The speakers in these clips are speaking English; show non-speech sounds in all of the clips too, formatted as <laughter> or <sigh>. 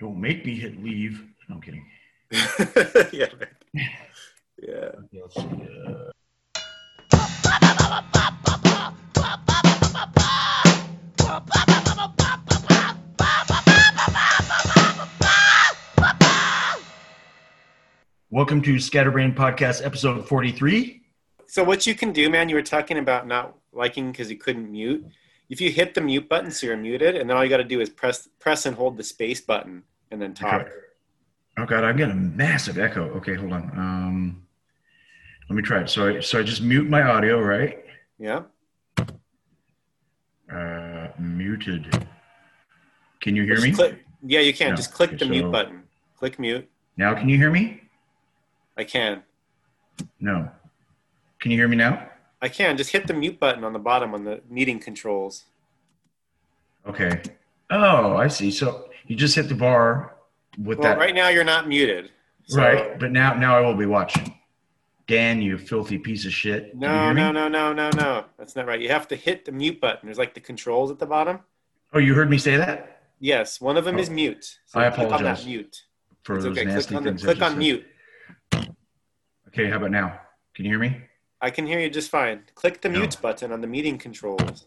Don't make me hit leave. No I'm kidding. <laughs> yeah. Yeah. Okay, let's see. Welcome to Scatterbrain Podcast, episode 43. So what you can do, man, you were talking about not liking because you couldn't mute. If you hit the mute button, so you're muted, and then all you got to do is press press and hold the space button, and then talk. Okay. Oh god, I'm getting a massive echo. Okay, hold on. Um, let me try it. So, I, so I just mute my audio, right? Yeah. Uh, muted. Can you hear Just me click- yeah, you can. No. Just click Okay, the so- mute button. Click mute. now? Can you hear me? I can. No. Can you hear me now? I can. Just hit the mute button on the bottom on the meeting controls. Okay. Oh, I see. So you just hit the bar with Well, that, right now you're not muted. So- right? But now, now I will be watching. Dan, you filthy piece of shit. No, no, no, no, no, no. That's not right. You have to hit the mute button. There's like the controls at the bottom. Oh, you heard me say that Yes, one of them is Oh. mute. I click on apologize that mute. for It's those okay. Click nasty on, the, things. I click on said. mute. Okay, how about now? Can you hear me? I can hear you just fine. Click the No. mute button on the meeting controls.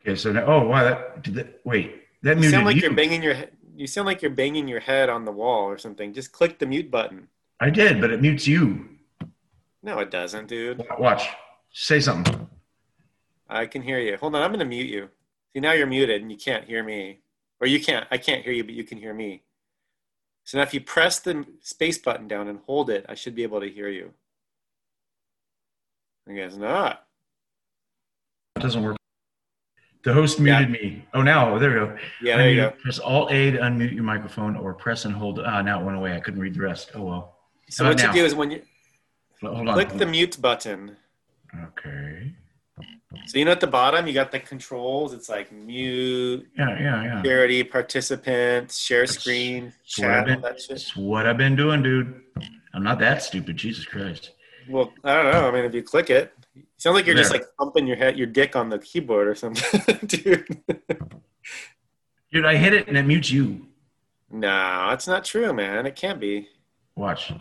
Okay, so now, oh wow, that did that. Wait, that You muted sound like you. you're banging your he- you sound like you're banging your head on the wall or something. Just click the mute button. I did, but it mutes you. No, it doesn't, dude. Watch. Say something. I can hear you. Hold on, I'm gonna mute you. See now you're muted and you can't hear me. Or you can't I can't hear you, but you can hear me. So now if you press the space button down and hold it, I should be able to hear you. I guess not. It doesn't work. The host muted me. Oh, now there we go. Yeah, there you go. Press Alt A to unmute your microphone, or press and hold. Ah, now it went away. I couldn't read the rest. Oh well. So How what you do is when you Hold on. click the mute button. Okay. So you know at the bottom you got the controls. It's like mute, Yeah, yeah, yeah. security, participants, share That's- screen, chat, been, that shit. that's what I've been doing, dude. I'm not that stupid. Jesus Christ. Well, I don't know. I mean, if you click it, it sounds like you're just like thumping your head, your dick on the keyboard or something, <laughs> dude. Dude, I hit it and it mutes you. no, that's not true, man. It can't be. Watch.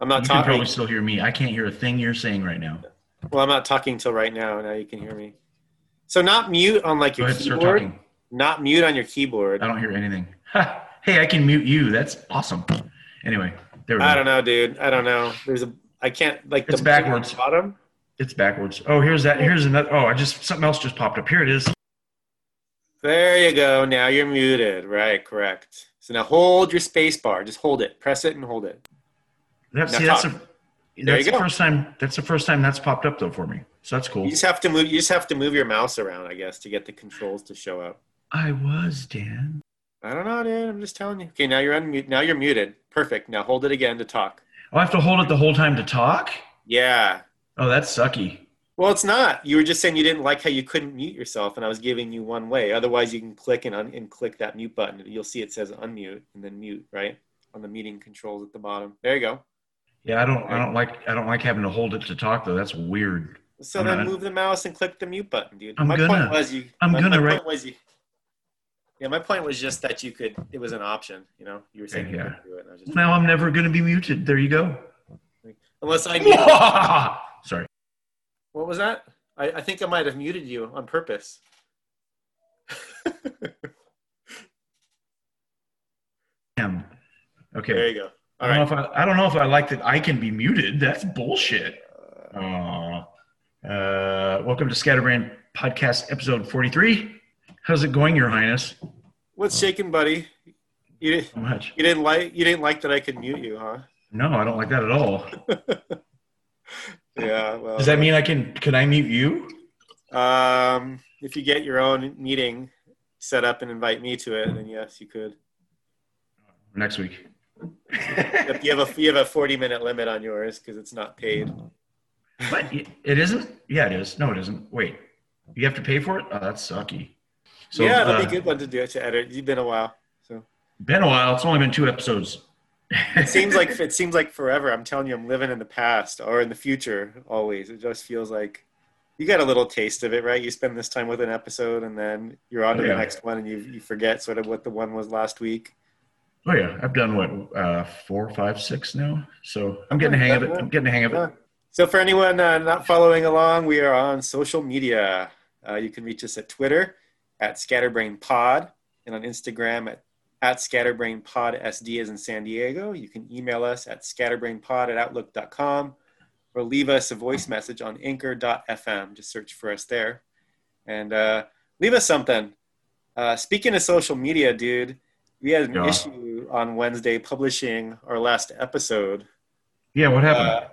I'm not talking. You can probably still hear me. I can't hear a thing you're saying right now. Well, I'm not talking till right now. Now you can hear me. So not mute on like your ahead, keyboard. Not mute on your keyboard. I don't hear anything. <laughs> Hey, I can mute you. That's awesome. Anyway, there we go. I don't know, dude. I don't know. There's a. I can't like It's the backwards. bottom. It's backwards. Oh, here's that. Here's another. Oh, I just something else just popped up. Here it is. There you go. Now you're muted. Right, correct. So now hold your space bar. Just hold it. Press it and hold it. That, see, that's, a, that's the go. first time. That's the first time that's popped up though for me. So that's cool. You just have to move. You just have to move your mouse around, I guess, to get the controls to show up. I was Dan. I don't know, dude. I'm just telling you. Okay, now you're unmute. Now you're muted. Perfect. Now hold it again to talk. Oh, I have to hold it the whole time to talk. Yeah. Oh, that's sucky. Well, it's not. You were just saying you didn't like how you couldn't mute yourself, and I was giving you one way. Otherwise, you can click and, un- and click that mute button. You'll see it says unmute and then mute, right? On the meeting controls at the bottom. There you go. Yeah, I don't. I don't like. I don't like having to hold it to talk though. That's weird. So I'm then not- move the mouse and click the mute button, dude. I'm my gonna. point was you. I'm my, gonna, my right- Point was you. Yeah, my point was just that you could. It was an option. You know, you were saying Okay, you yeah. couldn't do it. and I just, Now I'm never going to be muted. There you go. unless I. <laughs> Sorry. What was that? I, I think I might have muted you on purpose. <laughs> Damn. Okay. there you go. I don't, right. know if I, I don't know if I like that I can be muted. That's bullshit. Aw. Uh, welcome to Scatterbrain Podcast, episode 43. How's it going, Your Highness? What's shaking, buddy? You didn't. How much? You didn't like. You didn't like that I could mute you, huh? No, I don't like that at all. <laughs> Yeah. Well. Does that mean I can? Can I mute you? Um, if you get your own meeting set up and invite me to it, then yes, you could. Next week. If you have a you have a forty minute limit on yours because it's not paid. But it isn't. Yeah, it is. No, it isn't. Wait, you have to pay for it. Oh, that's sucky. So, yeah, that'd uh, be a good one to do to edit. You've been a while, so Been a while. It's only been two episodes. it seems like <laughs> it seems like forever. I'm telling you, I'm living in the past or in the future. Always, it just feels like you got a little taste of it, right? You spend this time with an episode, and then you're on to Yeah. the next one, and you you forget sort of what the one was last week. Oh yeah, I've done what uh, four, five, six now, so I'm getting the hang of it. I'm getting the hang of it. So for anyone uh, not following along, we are on social media. Uh, you can reach us at Twitter at ScatterbrainPod and on Instagram at, at ScatterbrainPodSD as in San Diego. You can email us at scatterbrainpod at outlook.com or leave us a voice message on anchor.fm. Just search for us there and uh, leave us something. Uh, speaking of social media, dude, we had an Yeah. issue on Wednesday publishing our last episode. Yeah, what happened? Uh,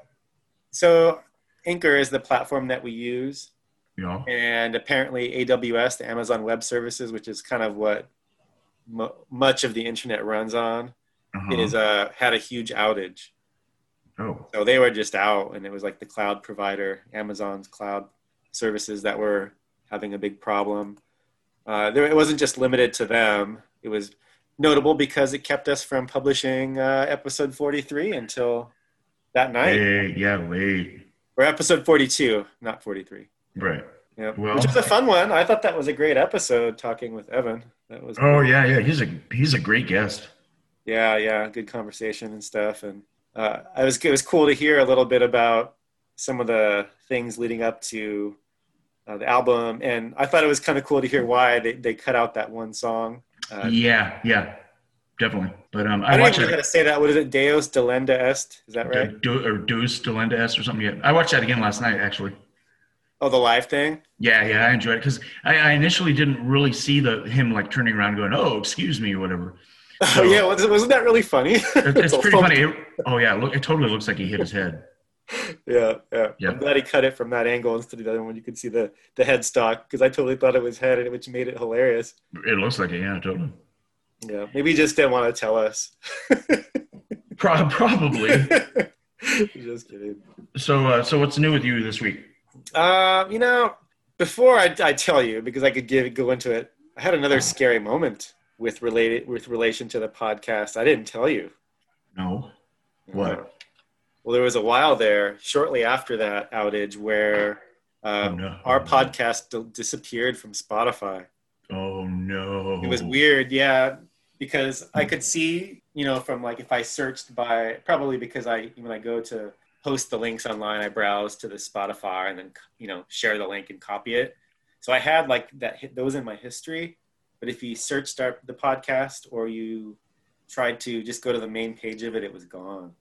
so Anchor is the platform that we use, know, and apparently AWS, the Amazon Web Services, which is kind of what mu much of the internet runs on, uh-huh. is uh, had a huge outage. oh, So they were just out, and it was like the cloud provider, Amazon's cloud services, that were having a big problem. Uh, there, it wasn't just limited to them. It was notable because it kept us from publishing uh, episode 43 until that night, hey, yeah, late, or episode 42, not 43. Right? Yeah, Well- which was a fun one. I thought that was a great episode talking with Evan. That was Oh yeah, yeah. He's a he's a great guest. yeah, yeah, good conversation and stuff. And uh, I was it was cool to hear a little bit about some of the things leading up to uh, the album, and I thought it was kind of cool to hear why they, they cut out that one song. Uh, yeah, yeah, definitely. But um, I I watched how it. to say that. What is it? Deus delenda est. Is that right? Do, or Deus Delenda est or something. Yeah, I watched that again last night actually. Oh, the live thing. Yeah, yeah, I enjoyed it because I, I initially didn't really see the him like turning around going, "Oh, excuse me," or whatever. <laughs> Oh yeah, wasn't that really funny? It- <laughs> it's pretty fun- funny. It- oh yeah, look, it totally looks like he hit his head. <laughs> Yeah, yeah. Yeah. I'm glad he cut it from that angle instead of the other one. You could see the the headstock because I totally thought it was head, which made it hilarious. It looks like it. Yeah, totally. Yeah, maybe he just didn't want to tell us. Pro- probably. just kidding. so, uh, so what's new with you this week? Uh, you know, before I, I tell you, because I could give go into it, I had another scary moment with related with relation to the podcast. I didn't tell you. No. What? Uh, well, there was a while there, shortly after that outage, where uh, Oh, no. our podcast d- disappeared from Spotify. Oh no. It was weird, yeah, because I could see, you know, from like if I searched by probably because I when I go to post the links online, I browse to the Spotify and then you know share the link and copy it. So I had like that hit those in my history, but if you searched our, the podcast or you tried to just go to the main page of it, it was gone.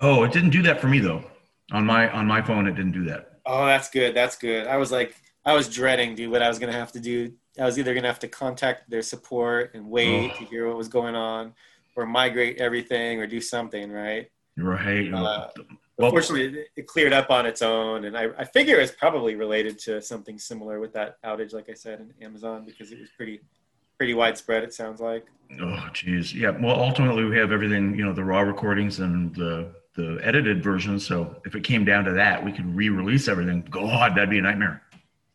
Oh, it didn't do that for me though. On my on my phone, it didn't do that. Oh, that's good. That's good. I was like, I was dreading, dude, what I was gonna have to do. I was either gonna have to contact their support and wait Oh. to hear what was going on, or migrate everything, or do something, right? Right. Uh, well, Fortunately, it, cleared up on its own, and I, I figure it's probably related to something similar with that outage, like I said, in Amazon, because it was pretty, pretty widespread. It sounds like. oh, geez. Yeah. Well, ultimately, we have everything. You know, the raw recordings and the the edited version. So if it came down to that, we could re-release everything. God, that'd be a nightmare.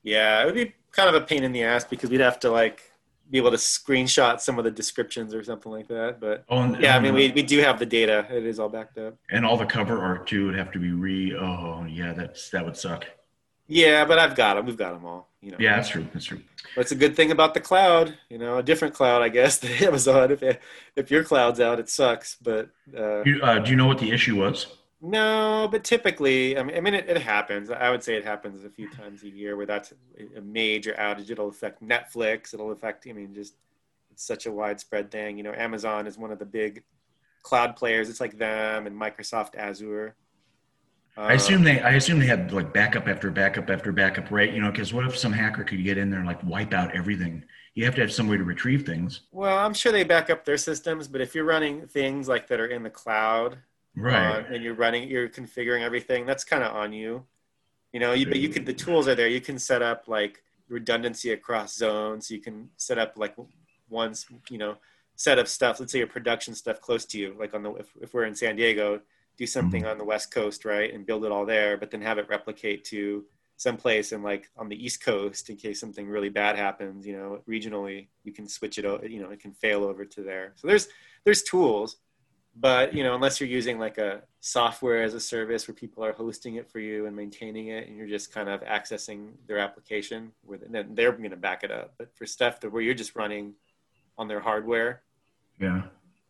Yeah, it would be kind of a pain in the ass because we'd have to like be able to screenshot some of the descriptions or something like that. But Oh, and, yeah, I mean, we, we do have the data. It is all backed up. and all the cover art too would have to be re. Oh, yeah. That's that would suck. Yeah, but I've got them. We've got them all. You know. Yeah, that's true. That's true. It's a good thing about the cloud. You know, a different cloud, I guess, <laughs> than Amazon. If if your cloud's out, it sucks. But uh, You, uh, do you know what the issue was? No, but typically, I mean, I mean, it, it happens. I would say it happens a few times a year where that's a major outage. It'll affect Netflix. It'll affect. I mean, just it's such a widespread thing. You know, Amazon is one of the big cloud players. It's like them and Microsoft Azure. I assume um, they. I assume they had like backup after backup after backup, right? You know, because what if some hacker could get in there and like wipe out everything? You have to have some way to retrieve things, Well, I'm sure they back up their systems, but if you're running things like that are in the cloud, right? uh, and you're running, you're configuring everything, that's kind of on you. You know, you, but you could, the tools are there. You can set up like redundancy across zones. You can set up like one, you know, set of stuff. Let's say your production stuff close to you, like on the, if, if we're in San Diego, do something on the West Coast, right? And build it all there, but then have it replicate to someplace and like on the East Coast in case something really bad happens, you know, regionally, you can switch it, o- you know, it can fail over to there. So there's, there's tools, but you know, unless you're using like a software as a service where people are hosting it for you and maintaining it, and you're just kind of accessing their application, where then they're going to back it up. But for stuff that where you're just running on their hardware, Yeah.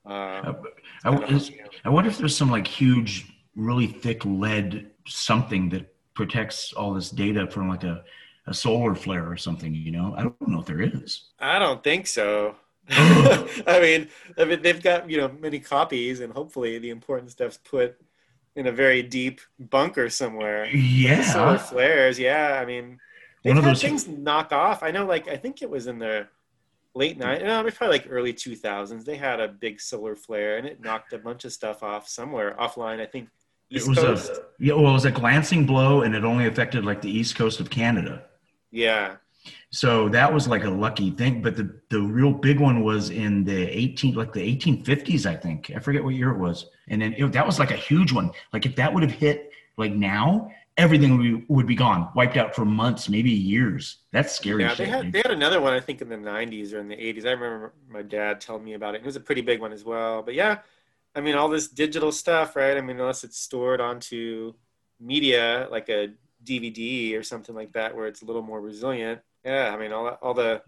um, I, I is- I wonder if there's some like huge, really thick lead something that protects all this data from like a, a solar flare or something, you know? I don't know if there is. I don't think so. <laughs> I mean, I mean, they've got you know many copies, and hopefully the important stuff's put in a very deep bunker somewhere. Yeah, Solar flares, yeah. I mean, they've One of had those- things knock off. I know, like I think it was in the late night, no, it was probably like early two thousands. They had a big solar flare, and it knocked a bunch of stuff off somewhere offline. I think It was Coast. a yeah, well, it was a glancing blow, and it only affected like the east coast of Canada. yeah, So that was like a lucky thing. But the the real big one was in the 18 like the 1850s, I think. I forget what year it was. And then it, that was like a huge one. Like if that would have hit like now, everything would be, would be gone, wiped out for months, maybe years. That's scary. yeah. shit, They had dude. they had another one I think in the '90s or in the '80s. I remember my dad telling me about it. It was a pretty big one as well. But yeah, I mean, all this digital stuff, right? I mean, unless it's stored onto media like a DVD or something like that, where it's a little more resilient. Yeah, I mean, all that, all the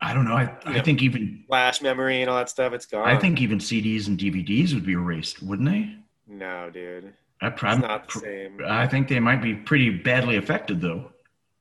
I don't know. I, I Yeah. think even flash memory and all that stuff, it's gone. I think even CDs and DVDs would be erased, wouldn't they? no, dude, I it's probably. not the same. I think they might be pretty badly affected though,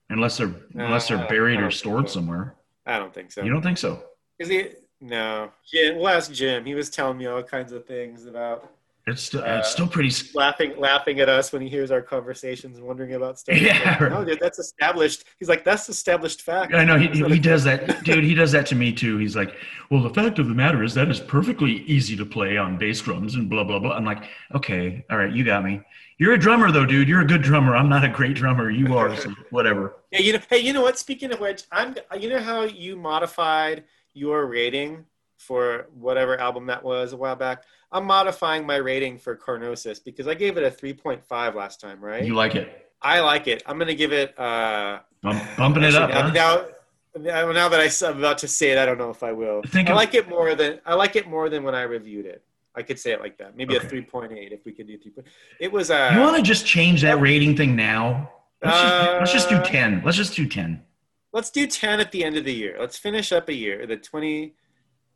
unless they're No, unless they're buried or stored so. somewhere. I don't think so. You don't think so? Is he? No. Jim, we'll ask Jim. He was telling me all kinds of things about It's still Uh, it's still pretty. laughing, laughing at us when he hears our conversations and wondering about stuff. Yeah. Like, <laughs> no, dude, that's established. He's like, that's established fact. I know he, not he does that, dude. He does that to me too. He's like, "Well, the fact of the matter is that is perfectly easy to play on bass drums and blah blah blah." I'm like, "Okay, all right, you got me. You're a drummer though, dude. You're a good drummer. I'm not a great drummer. You are. So <laughs> whatever." Yeah, you know. Hey, you know what? Speaking of which, I'm. You know how you modified your rating for whatever album that was a while back. I'm modifying my rating for Carnosis because I gave it a 3.5 last time, right? You like it? I like it. I'm gonna give it. uh Bump, bumping it up. Actually, huh? now, now, now that I, am about to say it, I don't know if I will. I of- like it more than I like it more than when I reviewed it. I could say it like that. Maybe Okay. a 3.8 if we could do 3. It was uh, You want to just change that rating thing now? Let's just, let's just do Uh, ten. Let's just do ten. let's do 10 at the end of the year. Let's finish up a year, the 20,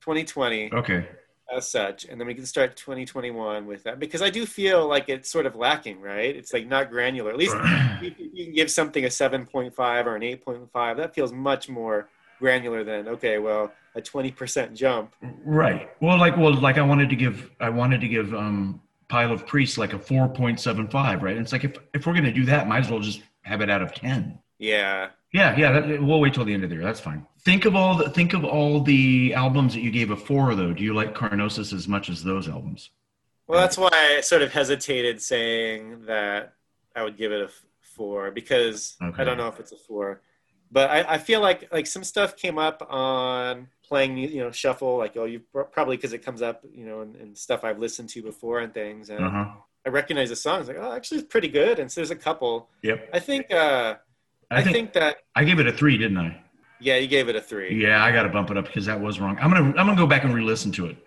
2020 Okay. As such, and then we can start 2021 with that because I do feel like it's sort of lacking, right? It's like not granular. At least you, can give something a 7.5 or an 8.5. That feels much more granular than okay, well, a 20% jump. Right. Well, like, well, like I wanted to give, I wanted to give um, Pile of Priests like a four point seven five, right? And it's like if if we're gonna do that, might as well just have it out of ten. Yeah. Yeah, yeah. That, we'll wait till the end of the year. That's fine. Think of all the think of all the albums that you gave a four, though. Do you like Carnosis as much as those albums? Well, that's why I sort of hesitated saying that I would give it a f- four because Okay. I don't know if it's a four, but I, I feel like like some stuff came up on playing you know shuffle like oh you probably because it comes up you know and, stuff I've listened to before and things and Uh huh. I recognize the songs like oh actually it's pretty good and so there's a couple Yep. I think uh, I, I, think, think, that I gave it a three, didn't I? Yeah you gave it a three Yeah, I got to bump it up because that was wrong. I'm gonna I'm gonna go back and re-listen to it.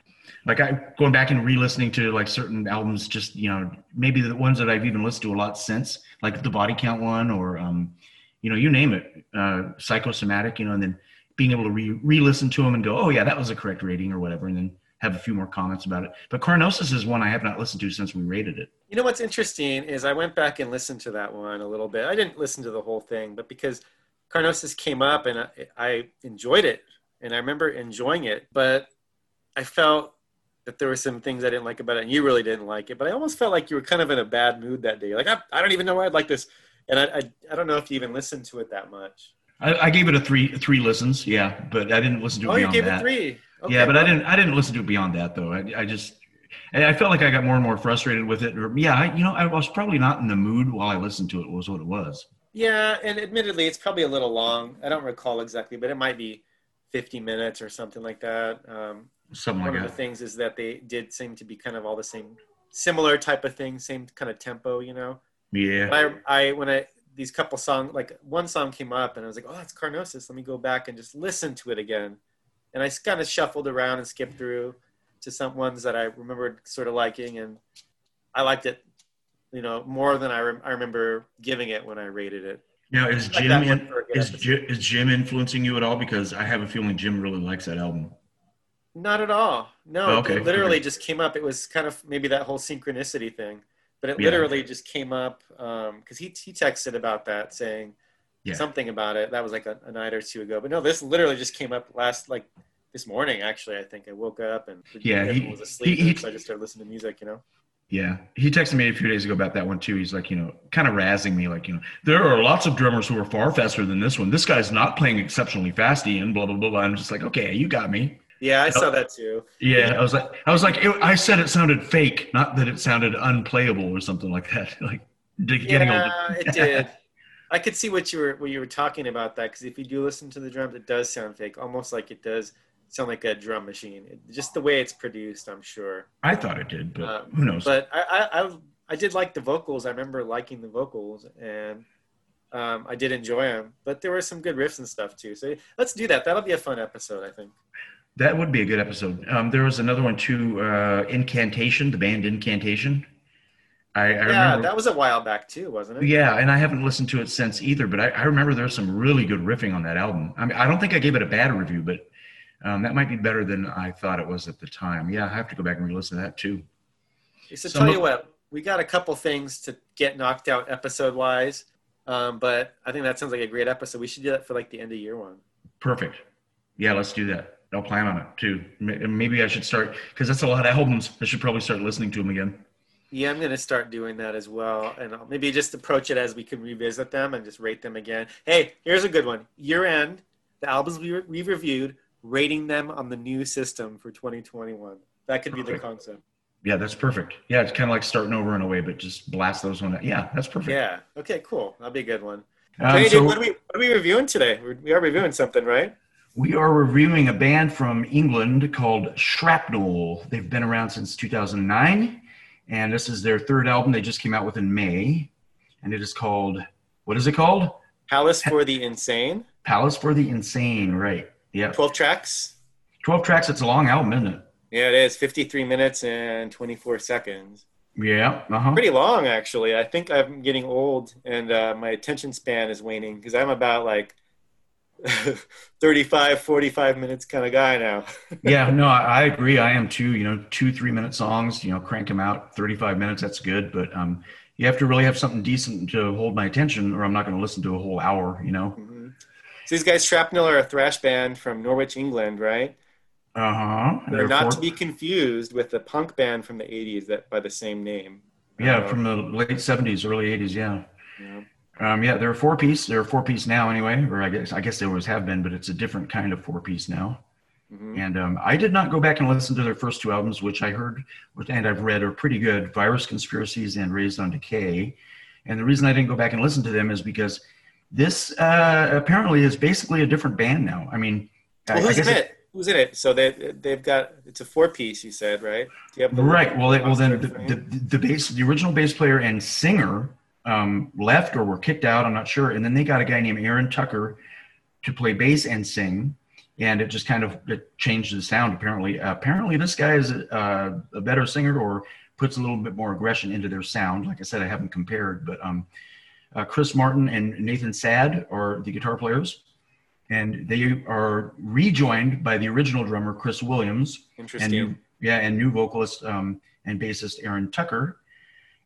Like I going back and re-listening to like certain albums, just you know maybe the ones that I've even listened to a lot since, like the Body Count one, or um, you know you name it, uh, Psychosomatic, you know, and then being able to re re-listen to them and go, oh yeah, that was a correct rating or whatever, and then have a few more comments about it. But Carnosis is one I have not listened to since we rated it. You know what's interesting is I went back and listened to that one a little bit. I didn't listen to the whole thing, but because Carnosis came up and I, I enjoyed it, and I remember enjoying it, but I felt that there were some things I didn't like about it, and you really didn't like it. But I almost felt like you were kind of in a bad mood that day. Like I, I don't even know why I'd like this, and I, I, I don't know if you even listened to it that much. I, I gave it a three three listens, yeah, but I didn't listen to it Oh, you gave that. it three. Okay, yeah, but I didn't. I didn't listen to it beyond that though. I, I just, I I felt like I got more and more frustrated with it. Or, yeah, I, you know, I was probably not in the mood while I listened to it. Was what it was. Yeah, and admittedly, it's probably a little long. I don't recall exactly, but it might be 50 minutes or something like that. Um, Something one like of the things is that they did seem to be kind of all the same, similar type of thing, same kind of tempo, you know. Yeah. But I, I when I these couple songs, like one song came up, and I was like, oh, that's Carnosis. Let me go back and just listen to it again. And I kind of shuffled around and skipped through to some ones that I remembered sort of liking, and I liked it, you know, more than I, rem- I remember giving it when I rated it. Now, is Like Jim in, for a good is. Is Jim influencing you at all? Because I have a feeling Jim really likes that album. Not at all. No, Oh, okay. it literally Okay. just came up. It was kind of maybe that whole synchronicity thing, but it Yeah. literally just came up um, because he he texted about that saying Yeah. something about it. That was like a, a night or two ago. But no, this literally just came up last like this morning. Actually, I think I woke up and Yeah, he- was asleep, he- he- so I just started listening to music. You know. Yeah, he texted me a few days ago about that one too. He's like, you know, kind of razzing me, like, you know, there are lots of drummers who are far faster than this one. This guy's not playing exceptionally fast, Ian. Blah blah blah. blah. I'm just like, okay, you got me. Yeah, I saw that too. Yeah, I was like, I was like, it, I said it sounded fake, not that it sounded unplayable or something like that. <laughs> Like getting yeah, old. it <laughs> did. I could see what you were what you were talking about that because if you do listen to the drums, it does sound fake, almost like it does sound like a drum machine. It, just the way it's produced, I'm sure. I thought it did, but Um, who knows? But I, I, I, I did like the vocals. I remember liking the vocals, and um, I did enjoy them. But there were some good riffs and stuff too. So let's do that. That'll be a fun episode, I think. that would be a good episode. Um, there was another one too, uh, Incantation, the band Incantation. I, I yeah, remember. that was a while back too, wasn't it? Yeah, and I haven't listened to it since either, but I, I remember there's some really good riffing on that album. I mean, I don't think I gave it a bad review, but um, that might be better than I thought it was at the time. Yeah, I have to go back and re-listen to that too. So Some tell of- you what, we got a couple things to get knocked out episode wise, um, but I think that sounds like a great episode. We should do that for like the end of year one. Perfect. Yeah, let's do that. I'll plan on it too. Maybe I should start because that's a lot of albums. I should probably start listening to them again. Yeah, I'm gonna start doing that as well, and I'll maybe just approach it as we can revisit them and just rate them again. Hey, here's a good one: year end, the albums we re- we've reviewed, rating them on the new system for 2021. That could be the concept. Yeah, that's perfect. Yeah, it's kind of like starting over in a way, but just blast those one. Yeah, that's perfect. Yeah. Okay. Cool. That'll be a good one. Um, hey, so dude, what are we what are we reviewing today? We're, we are reviewing something, right? we are reviewing a band from England called Shrapnel. They've been around since 2009, and this is their third album. They just came out with in May, and it is called what is it called? Palace for the Insane. Palace for the Insane. Right. Yeah. 12 tracks. 12 tracks. It's a long album, isn't it? Yeah, it is. 53 minutes and 24 seconds. Yeah. Uh huh. Pretty long, actually. I think I'm getting old and uh, my attention span is waning because I'm about like <laughs> 35, 45 minutes kind of guy now. <laughs> yeah, no, I, I agree. I am too. You know, two three minute songs. You know, crank them out. Thirty five minutes. That's good. But um, you have to really have something decent to hold my attention, or I'm not going to listen to a whole hour. You know. Mhm. So these guys, Shrapnel, are a thrash band from Norwich, England, right? Uh huh. They're not to be confused with the punk band from the 80s that by the same name. Yeah, Uh, from the late seventies, early eighties. Yeah. you know. Um, yeah, they're a four piece. They're a four piece now, anyway. Or I guess I guess they always have been, but it's a different kind of four piece now. Mhm. And um, I did not go back and listen to their first two albums, which I heard and I've read are pretty good Virus Conspiracies and Raised on Decay. And the reason I didn't go back and listen to them is because this uh, apparently is basically a different band now. I mean, Well, I who's in guess it? Who's in it? So they they've got it's a four piece. You said right? Do you have the right. Well, well then the, the, the bass, the original bass player and singer um, left or were kicked out. I'm not sure. And then they got a guy named Aaron Tucker to play bass and sing. And it just kind of it changed the sound. Apparently, uh, apparently this guy is a, a better singer or puts a little bit more aggression into their sound. Like I said, I haven't compared, but um, uh, Chris Martin and Nathan Sad are the guitar players, and they are rejoined by the original drummer Chris Williams and Interesting. new, yeah, and new vocalist um, and bassist Aaron Tucker.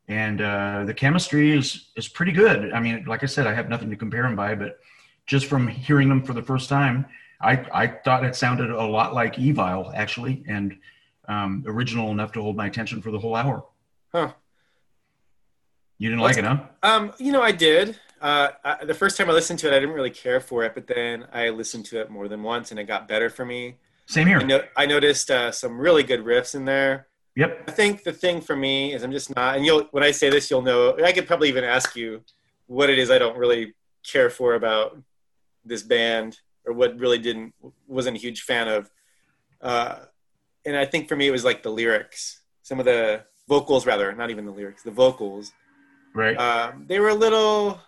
And uh, the chemistry is is pretty good. I mean, like I said, I have nothing to compare them by, but just from hearing them for the first time, I I thought it sounded a lot like Evile actually, and um, original enough to hold my attention for the whole hour. Huh. You didn't like it, huh? Um, you know, I did. Uh, I, the first time I listened to it, I didn't really care for it, but then I listened to it more than once, and it got better for me. Same here. I, no, I noticed uh, some really good riffs in there. Yep. I think the thing for me is I'm just not, and you'll when I say this, you'll know. I could probably even ask you what it is I don't really care for about this band, or what really didn't wasn't a huge fan of. Uh, and I think for me, it was like the lyrics, some of the vocals, rather, not even the lyrics, the vocals. Right. Um, they were a little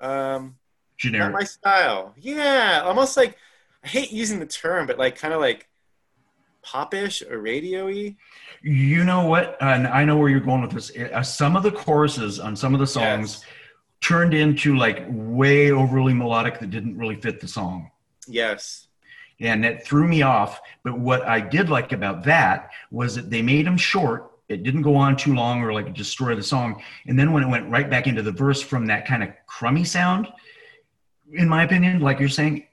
um, not Generic. my style. Yeah, almost like I hate using the term, but like kind of like popish or radio-y. You know what? And I know where you're going with this. Uh, some of the choruses on some of the songs Yes. turned into like way overly melodic that didn't really fit the song. Yes. and that threw me off. But what I did like about that was that they made them short. It didn't go on too long or like destroy the song. And then when it went right back into the verse from that kind of crummy sound, in my opinion, like you're saying,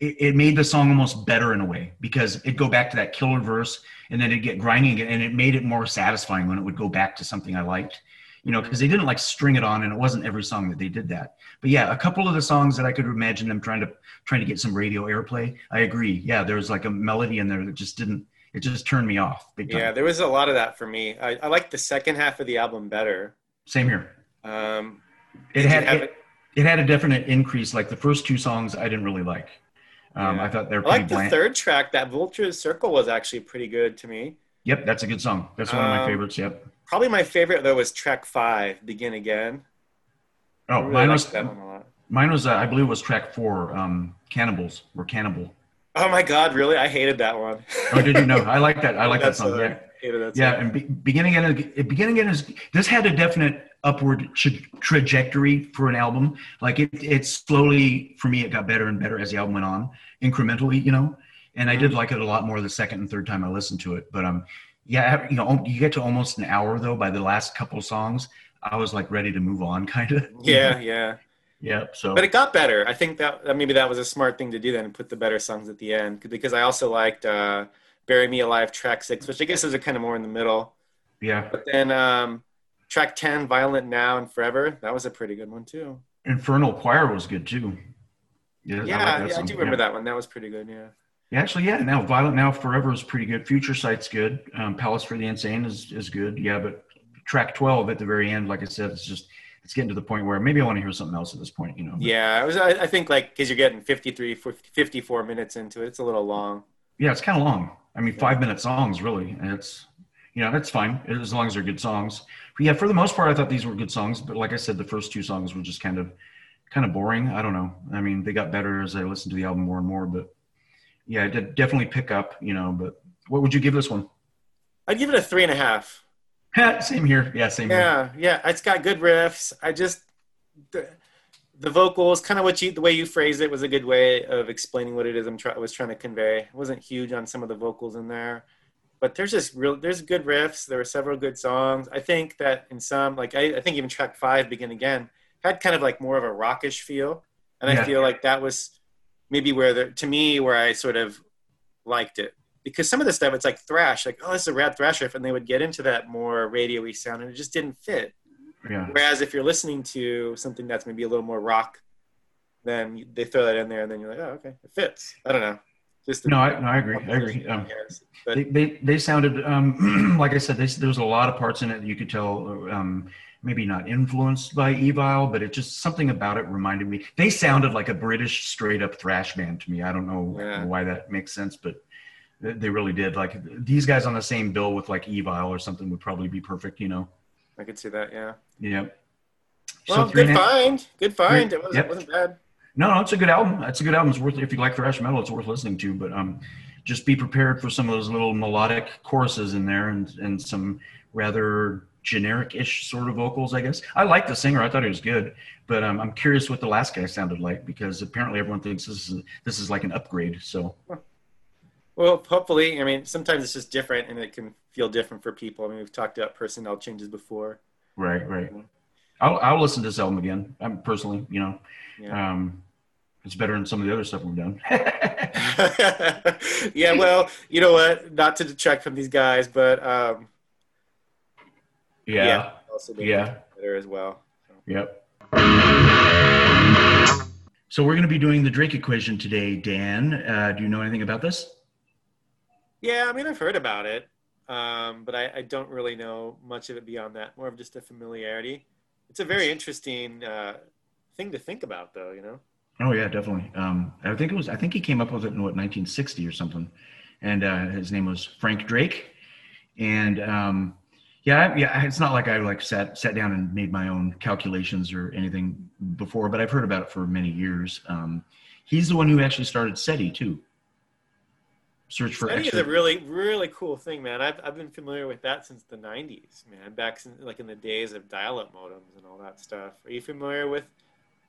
it, it made the song almost better in a way because it'd go back to that killer verse and then it'd get grinding again and it made it more satisfying when it would go back to something I liked. You know, because they didn't like string it on, and it wasn't every song that they did that. But yeah, a couple of the songs that I could imagine them trying to trying to get some radio airplay. I agree. Yeah, there was like a melody in there that just didn't. It just turned me off big time. Yeah, there was a lot of that for me. I, I liked the second half of the album better. Same here. Um, It had have it, it had a definite increase. Like the first two songs, I didn't really like. Um, Yeah. I thought they were I like the third track. That Vulture's Circle was actually pretty good to me. Yep, that's a good song. That's one of my Um, favorites. Yep. Probably my favorite though was track five, Begin Again. Oh, really mine was that one a lot. mine was uh, I believe it was track four. Um, Cannibals or Cannibal. Oh my god, really? I hated that one. Oh, did you know? I like that. I like that song. Yeah. hated that Yeah, song. and be, beginning and beginning and is this had a definite upward tra- trajectory for an album. Like it, it slowly for me, it got better and better as the album went on, incrementally, you know. And I did Mm-hmm. like it a lot more the second and third time I listened to it. But um, yeah, you know, you get to almost an hour though by the last couple songs, I was like ready to move on, <laughs> kind of. Yeah, yeah. Yeah. So But it got better. I think that maybe that was a smart thing to do then and put the better songs at the end because I also liked uh, "Bury Me Alive" track six, which I guess is a kind of more in the middle. yeah, But then um, track ten, "Violent Now and Forever," that was a pretty good one too. Infernal Choir was good too. Yeah, Yeah, like yeah, I do remember Yeah. that one. That was pretty good. Yeah. Yeah, actually, yeah. Now, Violent Now Forever is pretty good. Future Sight's good. Um, Palace for the Insane is is good. Yeah, but track twelve at the very end, like I said, it's just it's getting to the point where maybe I want to hear something else at this point. You know? But, Yeah, it was. I, I think like because you're getting 53, 54 minutes into it, it's a little long. Yeah, it's kind of long. I mean, five minute songs, really. And it's you know that's fine as long as they're good songs. But yeah, for the most part, I thought these were good songs. But like I said, the first two songs were just kind of kind of boring. I don't know. I mean, they got better as I listened to the album more and more. But yeah, it did definitely pick up. You know, but what would you give this one? I'd give it a three and a half. <laughs> same here. Yeah, same here. Yeah, yeah, it's got good riffs. I just the, the vocals, kind of what you the way you phrased it was a good way of explaining what it is I'm try, was trying to convey. It wasn't huge on some of the vocals in there, but there's just real there's good riffs. There were several good songs. I think that in some like I, I think even track five, Begin Again, had kind of like more of a rockish feel, and Yeah. I feel like that was maybe where the to me where I sort of liked it because some of the stuff it's like thrash, like oh this is a rad thrash riff, and they would get into that more radio-y sound, and it just didn't fit. Yeah. Whereas if you're listening to something that's maybe a little more rock, then they throw that in there, and then you're like, oh, okay, it fits. I don't know. Just No, I, no, I agree. I agree. Um, they, they they sounded um, <clears throat> like I said. They, there was a lot of parts in it that you could tell. Um, maybe not influenced by Evile, but it just something about it reminded me. They sounded like a British straight up thrash band to me. I don't know Yeah. why that makes sense, but they, really did. Like these guys on the same bill with like Evile or something would probably be perfect. You know. I could see that. Yeah. Yeah. Well, three good half- find. Good find. Three- It wasn't, yep. wasn't bad. No, no, it's a good album. It's a good album. It's worth if you like thrash metal, it's worth listening to. But um, just be prepared for some of those little melodic choruses in there and and some rather generic-ish sort of vocals. I guess I like the singer. I thought he was good, but um, I'm curious what the last guy sounded like because apparently everyone thinks this is this is like an upgrade. So Well, hopefully, I mean, sometimes it's just different, and it can feel different for people. I mean, we've talked about personnel changes before. right, right. I'll I'll listen to this album again. I'm personally, you know, Yeah. um, it's better than some of the other stuff we've done. <laughs> yeah. Well, you know what? Not to detract from these guys, but um, yeah. also Yeah. better as well. Yep. So we're going to be doing the Drake equation today, Dan. Uh, do you know anything about this? Yeah, I mean, I've heard about it, um, but I, I don't really know much of it beyond that. More of just a familiarity. It's a very interesting uh, thing to think about, though. You know. Oh yeah, definitely. Um, I think it was. I think he came up with it in what 1960 or something, and uh, his name was Frank Drake. And um, yeah, yeah, it's not like I like sat sat down and made my own calculations or anything before, but I've heard about it for many years. Um, he's the one who actually started SETI too. Search for SETI is a really, really cool thing, man. I've, I've been familiar with that since the 90s, man. Back in, like in the days of dial-up modems and all that stuff. Are you familiar with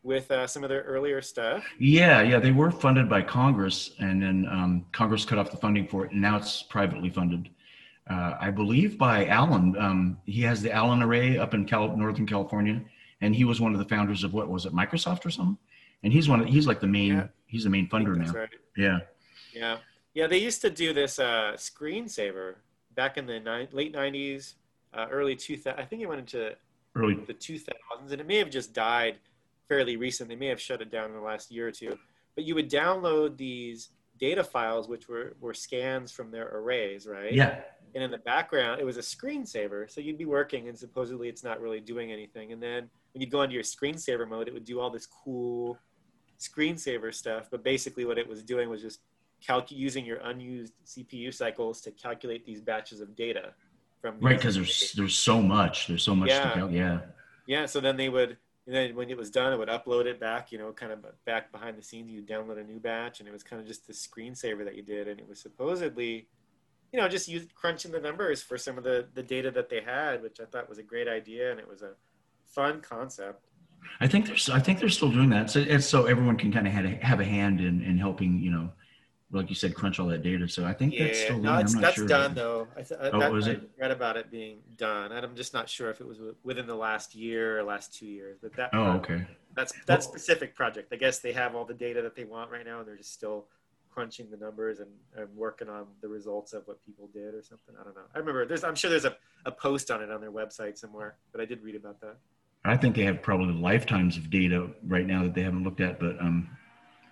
with uh, some of their earlier stuff? Yeah, yeah, they were funded by Congress, and then um, Congress cut off the funding for it, and now it's privately funded. Uh, I believe by Allen. Um, he has the Allen Array up in Cal- Northern California, and he was one of the founders of what was it, Microsoft or something? And he's one. Of, he's like the main. Yeah. He's the main funder now. right. Yeah. Yeah, yeah. They used to do this uh, screensaver back in the ni- late '90s, uh, early 2000. I think it went into Early. the 2000s, and it may have just died fairly recent. They may have shut it down in the last year or two. But you would download these data files, which were, were scans from their arrays, right? Yeah. And in the background, it was a screensaver. So you'd be working, and supposedly it's not really doing anything. And then when you'd go into your screensaver mode, it would do all this cool screensaver stuff. But basically, what it was doing was just calc- using your unused CPU cycles to calculate these batches of data from Right, because there's there's so much. There's so much Yeah. to count. Yeah. yeah, so then they would, and then when it was done, it would upload it back, you know, kind of back behind the scenes. You download a new batch, and it was kind of just the screensaver that you did, and it was supposedly, you know, just use crunching the numbers for some of the the data that they had, which I thought was a great idea, and it was a fun concept. I think there's I think they're still doing that. So so everyone can kind of have a, have a hand in, in helping, you know, like you said, crunch all that data. So I think that's still no. I'm not that's sure. done though. I, th- Oh, that, was I it? read about it being done. and I'm just not sure if it was within the last year or last two years, but that Oh, okay. That's that specific project. I guess they have all the data that they want right now, and they're just still crunching the numbers and, and working on the results of what people did or something. I don't know. I remember there's. I'm sure there's a, a post on it on their website somewhere, but I did read about that. I think they have probably lifetimes of data right now that they haven't looked at, but um,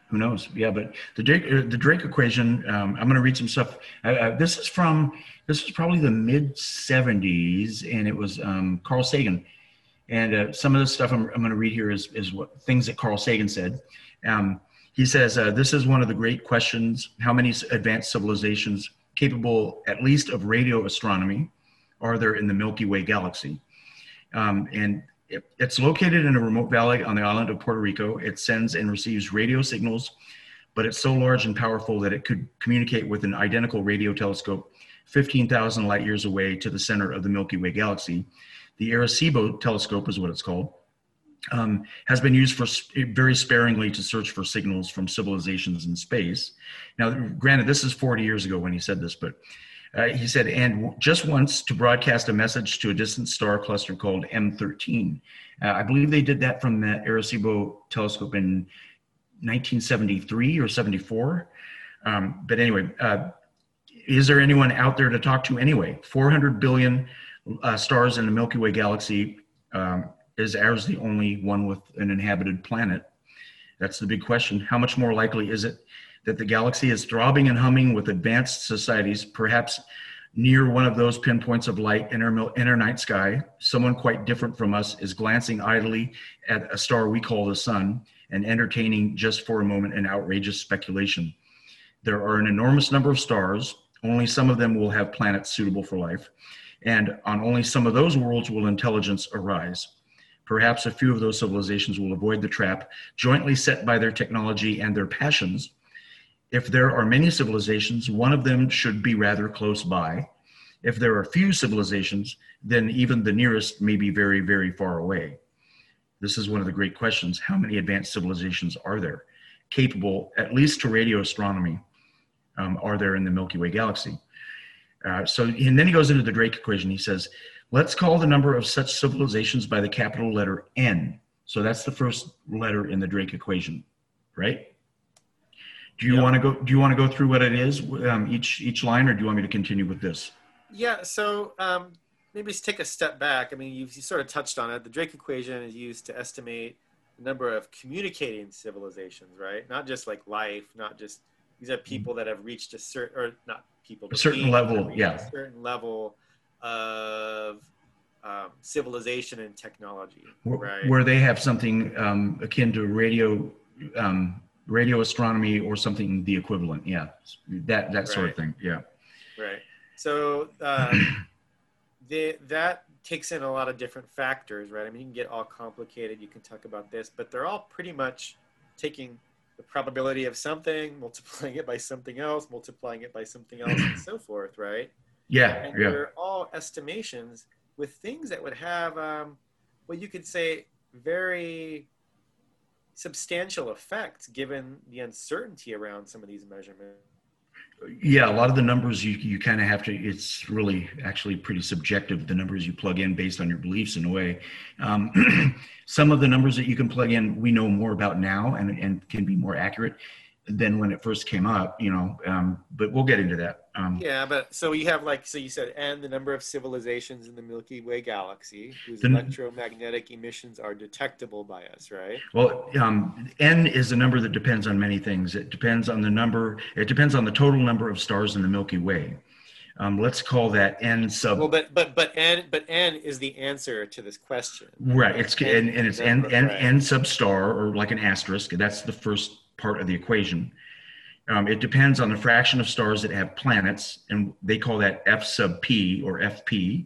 who knows? Yeah, but the Drake, uh, the Drake equation. Um, I'm going to read some stuff. This is from this is probably the mid '70s, and it was um, Carl Sagan. And uh, some of the stuff I'm, I'm going to read here is is what things that Carl Sagan said. Um, he says uh, this is one of the great questions: How many advanced civilizations capable, at least, of radio astronomy, are there in the Milky Way galaxy? Um, and it, it's located in a remote valley on the island of Puerto Rico. It sends and receives radio signals, but it's so large and powerful that it could communicate with an identical radio telescope 15,000 light years away to the center of the Milky Way galaxy. The Arecibo telescope is what it's called. Um, has been used for s- very sparingly to search for signals from civilizations in space. Now, granted, this is 40 years ago when he said this, but uh, he said, and just once to broadcast a message to a distant star cluster called M13. Uh, I believe they did that from the Arecibo telescope in 1973 or 74. Um, but anyway, uh, is there anyone out there to talk to anyway? 400 billion uh, stars in the Milky Way galaxy. Um, is ours the only one with an inhabited planet? That's the big question. How much more likely is it that the galaxy is throbbing and humming with advanced societies, perhaps near one of those pinpoints of light in our, in our night sky? Someone quite different from us is glancing idly at a star we call the sun and entertaining just for a moment an outrageous speculation. There are an enormous number of stars. Only some of them will have planets suitable for life. And on only some of those worlds will intelligence arise. Perhaps a few of those civilizations will avoid the trap jointly set by their technology and their passions. If there are many civilizations, one of them should be rather close by. If there are few civilizations, then even the nearest may be very, very far away. This is one of the great questions. How many advanced civilizations are there capable, at least to radio astronomy, um, are there in the Milky Way galaxy? Uh, so, and then he goes into the Drake equation. He says, let's call the number of such civilizations by the capital letter N. So that's the first letter in the Drake equation, right? Do you want to go? Do you want to go through what it is, um, each each line, or do you want me to continue with this? Yeah, so um, maybe just take a step back. I mean, you've you sort of touched on it. The Drake equation is used to estimate the number of communicating civilizations, right? Not just like life, not just these are people that have reached a certain, or not people, but certain level, yeah. a certain level of um, civilization and technology, Where, right? where they have something um, akin to radio, um, radio astronomy, or something the equivalent. Yeah, that that sort of thing. Yeah. Right. So uh, <clears throat> the, that takes in a lot of different factors, right? I mean, you can get all complicated. You can talk about this, but they're all pretty much taking the probability of something, <laughs> multiplying it by something else, multiplying it by something else, and so <clears throat> forth, right? Yeah, And yeah. they're all estimations with things that would have um, what you could say very substantial effects given the uncertainty around some of these measurements. Yeah, a lot of the numbers you, you kind of have to, it's really actually pretty subjective, the numbers you plug in based on your beliefs in a way. Um, <clears throat> some of the numbers that you can plug in, we know more about now and, and can be more accurate than when it first came up, you know, um, but we'll get into that. Um, Yeah, but so you have like so you said, and the number of civilizations in the Milky Way galaxy whose The- electromagnetic emissions are detectable by us, right? Well, um, n is a number that depends on many things. It depends on the number, it depends on the total number of stars in the Milky Way. Um, let's call that n sub Well, but but but n but n is the answer to this question. Right. It's and, and it's n n Right. n sub star or like an asterisk. That's the first part of the equation. Um, it depends on the fraction of stars that have planets, and they call that f sub p or FP.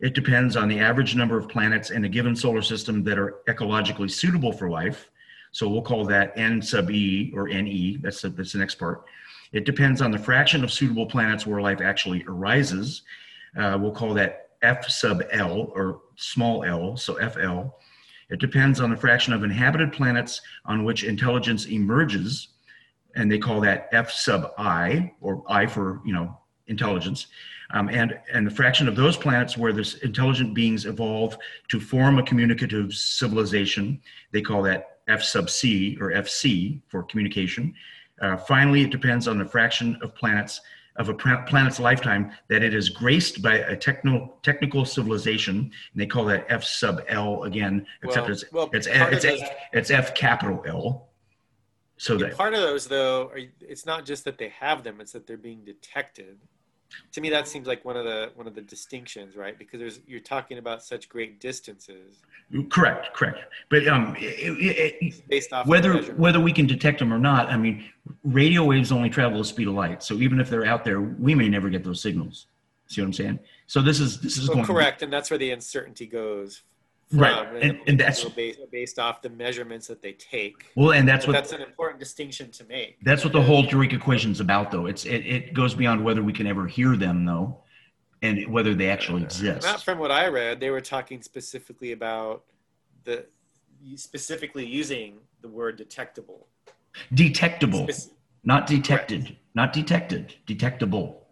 It depends on the average number of planets in a given solar system that are ecologically suitable for life. So we'll call that n sub e or ne. That's the, that's the next part. It depends on the fraction of suitable planets where life actually arises. Uh, we'll call that f sub l or small l, so FL. It depends on the fraction of inhabited planets on which intelligence emerges, and they call that F sub I, or I for you know intelligence, um, and and the fraction of those planets where this intelligent beings evolve to form a communicative civilization. They call that F sub C or FC for communication. Uh, finally, it depends on the fraction of planets of a planet's lifetime that it is graced by a techno, technical civilization, and they call that F sub L again, except Well- it's well, it's part it's, those- it's F capital L. So that Part of those, though, are, it's not just that they have them; it's that they're being detected. To me, that seems like one of the one of the distinctions, right? Because there's you're talking about such great distances correct, correct. But um, it, it, based off whether whether we can detect them or not, I mean, radio waves only travel the speed of light. So even if they're out there, we may never get those signals. See what I'm saying? So this is this is Well, going correct, and that's where the uncertainty goes. From, Right, and- and that's- based, based off the measurements that they take. Well, and that's But what that's an important distinction to make. That's what the whole Drake equation is about, though. It's it, it goes beyond whether we can ever hear them, though, and whether they actually uh, exist Not from what I read. They were talking specifically about the specifically using the word detectable. Detectable, Spec- not detected, not detected, detectable.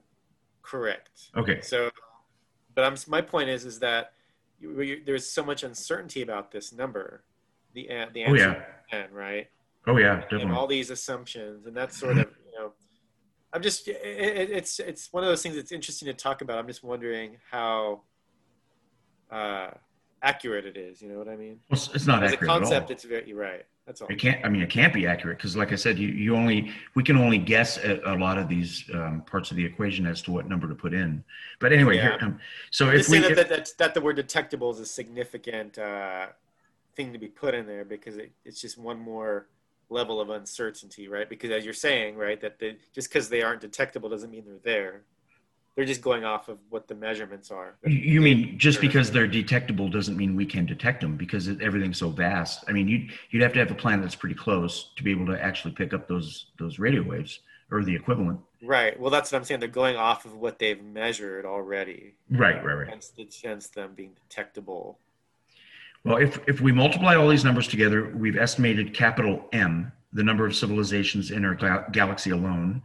correct. Okay. So, but I'm my point is is that you, there's so much uncertainty about this number, the an- the Oh yeah. n, right? Oh yeah. and Definitely. all these assumptions and that's sort of you know i'm just it, it, it's it's one of those things that's interesting to talk about i'm just wondering how uh accurate it is you know what i mean Well, it's, not as a accurate at concept all. it's very right that's all It can't. I mean, it can't be accurate because, like I said, you, you only we can only guess at a lot of these um, parts of the equation as to what number to put in. But anyway, Yeah. here, um, so if we that, that, that, that the word detectable is a significant uh, thing to be put in there because it, it's just one more level of uncertainty right because as you're saying right that they, just because they aren't detectable doesn't mean they're there they're just going off of what the measurements are You- You mean just because they're detectable doesn't mean we can detect them because it, everything's so vast. I mean, you'd you'd have to have a planet that's pretty close to be able to actually pick up those those radio waves or the equivalent. Right. Well, that's what I'm saying. They're going off of what they've measured already, Right, right, right. hence, the, hence them being detectable. Well, if if we multiply all these numbers together, we've estimated capital M, the number of civilizations in our gal- galaxy alone.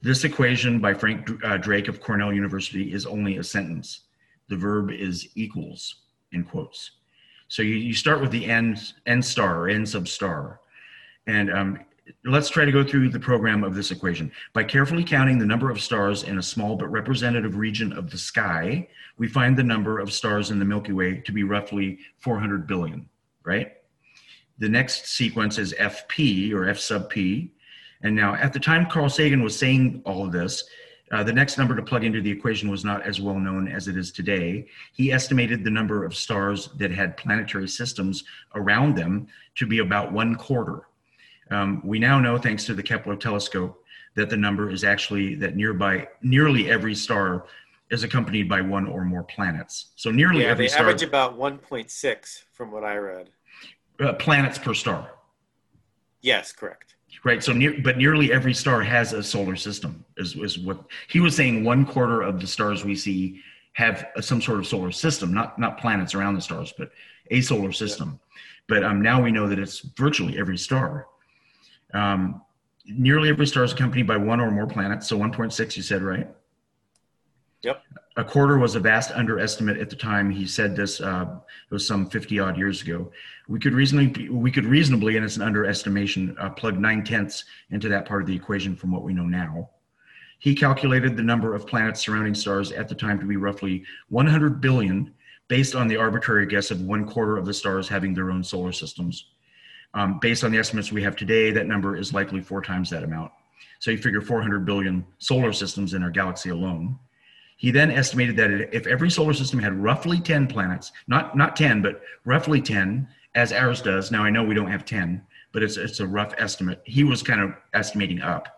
This equation by Frank uh, Drake of Cornell University is only a sentence. The verb is equals in quotes. So you, you start with the n n star n sub star, and um, let's try to go through the program of this equation. By carefully counting the number of stars in a small but representative region of the sky, we find the number of stars in the Milky Way to be roughly 400 billion, right? The next sequence is FP or F sub P. And now, at the time Carl Sagan was saying all of this, uh, the next number to plug into the equation was not as well known as it is today. He estimated the number of stars that had planetary systems around them to be about one quarter. Um, we now know, thanks to the Kepler telescope, that the number is actually that nearby nearly every star is accompanied by one or more planets. So nearly Yeah, every they star, average about 1.6 from what I read. uh, planets per star. Yes, correct. Right. So near, but nearly every star has a solar system. Is is what he was saying. One quarter of the stars we see have some sort of solar system, not not planets around the stars, but a solar system. Yeah. But um, now we know that it's virtually every star. Um, nearly every star is accompanied by one or more planets. So 1.6, you said, right? Yep. A quarter was a vast underestimate at the time he said this. Uh, it was some 50 odd years ago. We could reasonably, we could reasonably, and it's an underestimation, uh, plug nine tenths into that part of the equation from what we know now. He calculated the number of planets surrounding stars at the time to be roughly 100 billion, based on the arbitrary guess of one quarter of the stars having their own solar systems. Um, based on the estimates we have today, that number is likely four times that amount. So you figure 400 billion solar systems in our galaxy alone. He then estimated that if every solar system had roughly 10 planets, not, not 10, but roughly 10, as ours does. Now, I know we don't have 10, but it's, it's a rough estimate. He was kind of estimating up.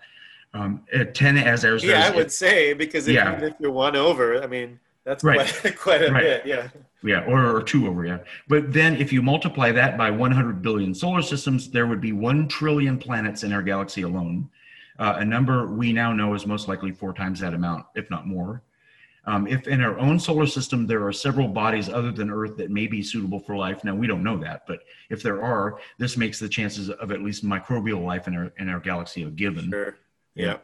Um, 10 as ours yeah, does. I would it, say, because if, yeah. if you're one over, I mean, that's right. quite, <laughs> quite a right. bit, yeah. Yeah, or, or two over, yeah. But then if you multiply that by 100 billion solar systems, there would be 1 trillion planets in our galaxy alone. Uh, a number we now know is most likely four times that amount, if not more. Um, if in our own solar system there are several bodies other than Earth that may be suitable for life, now we don't know that, but if there are, this makes the chances of at least microbial life in our in our galaxy a given. Sure. Yeah.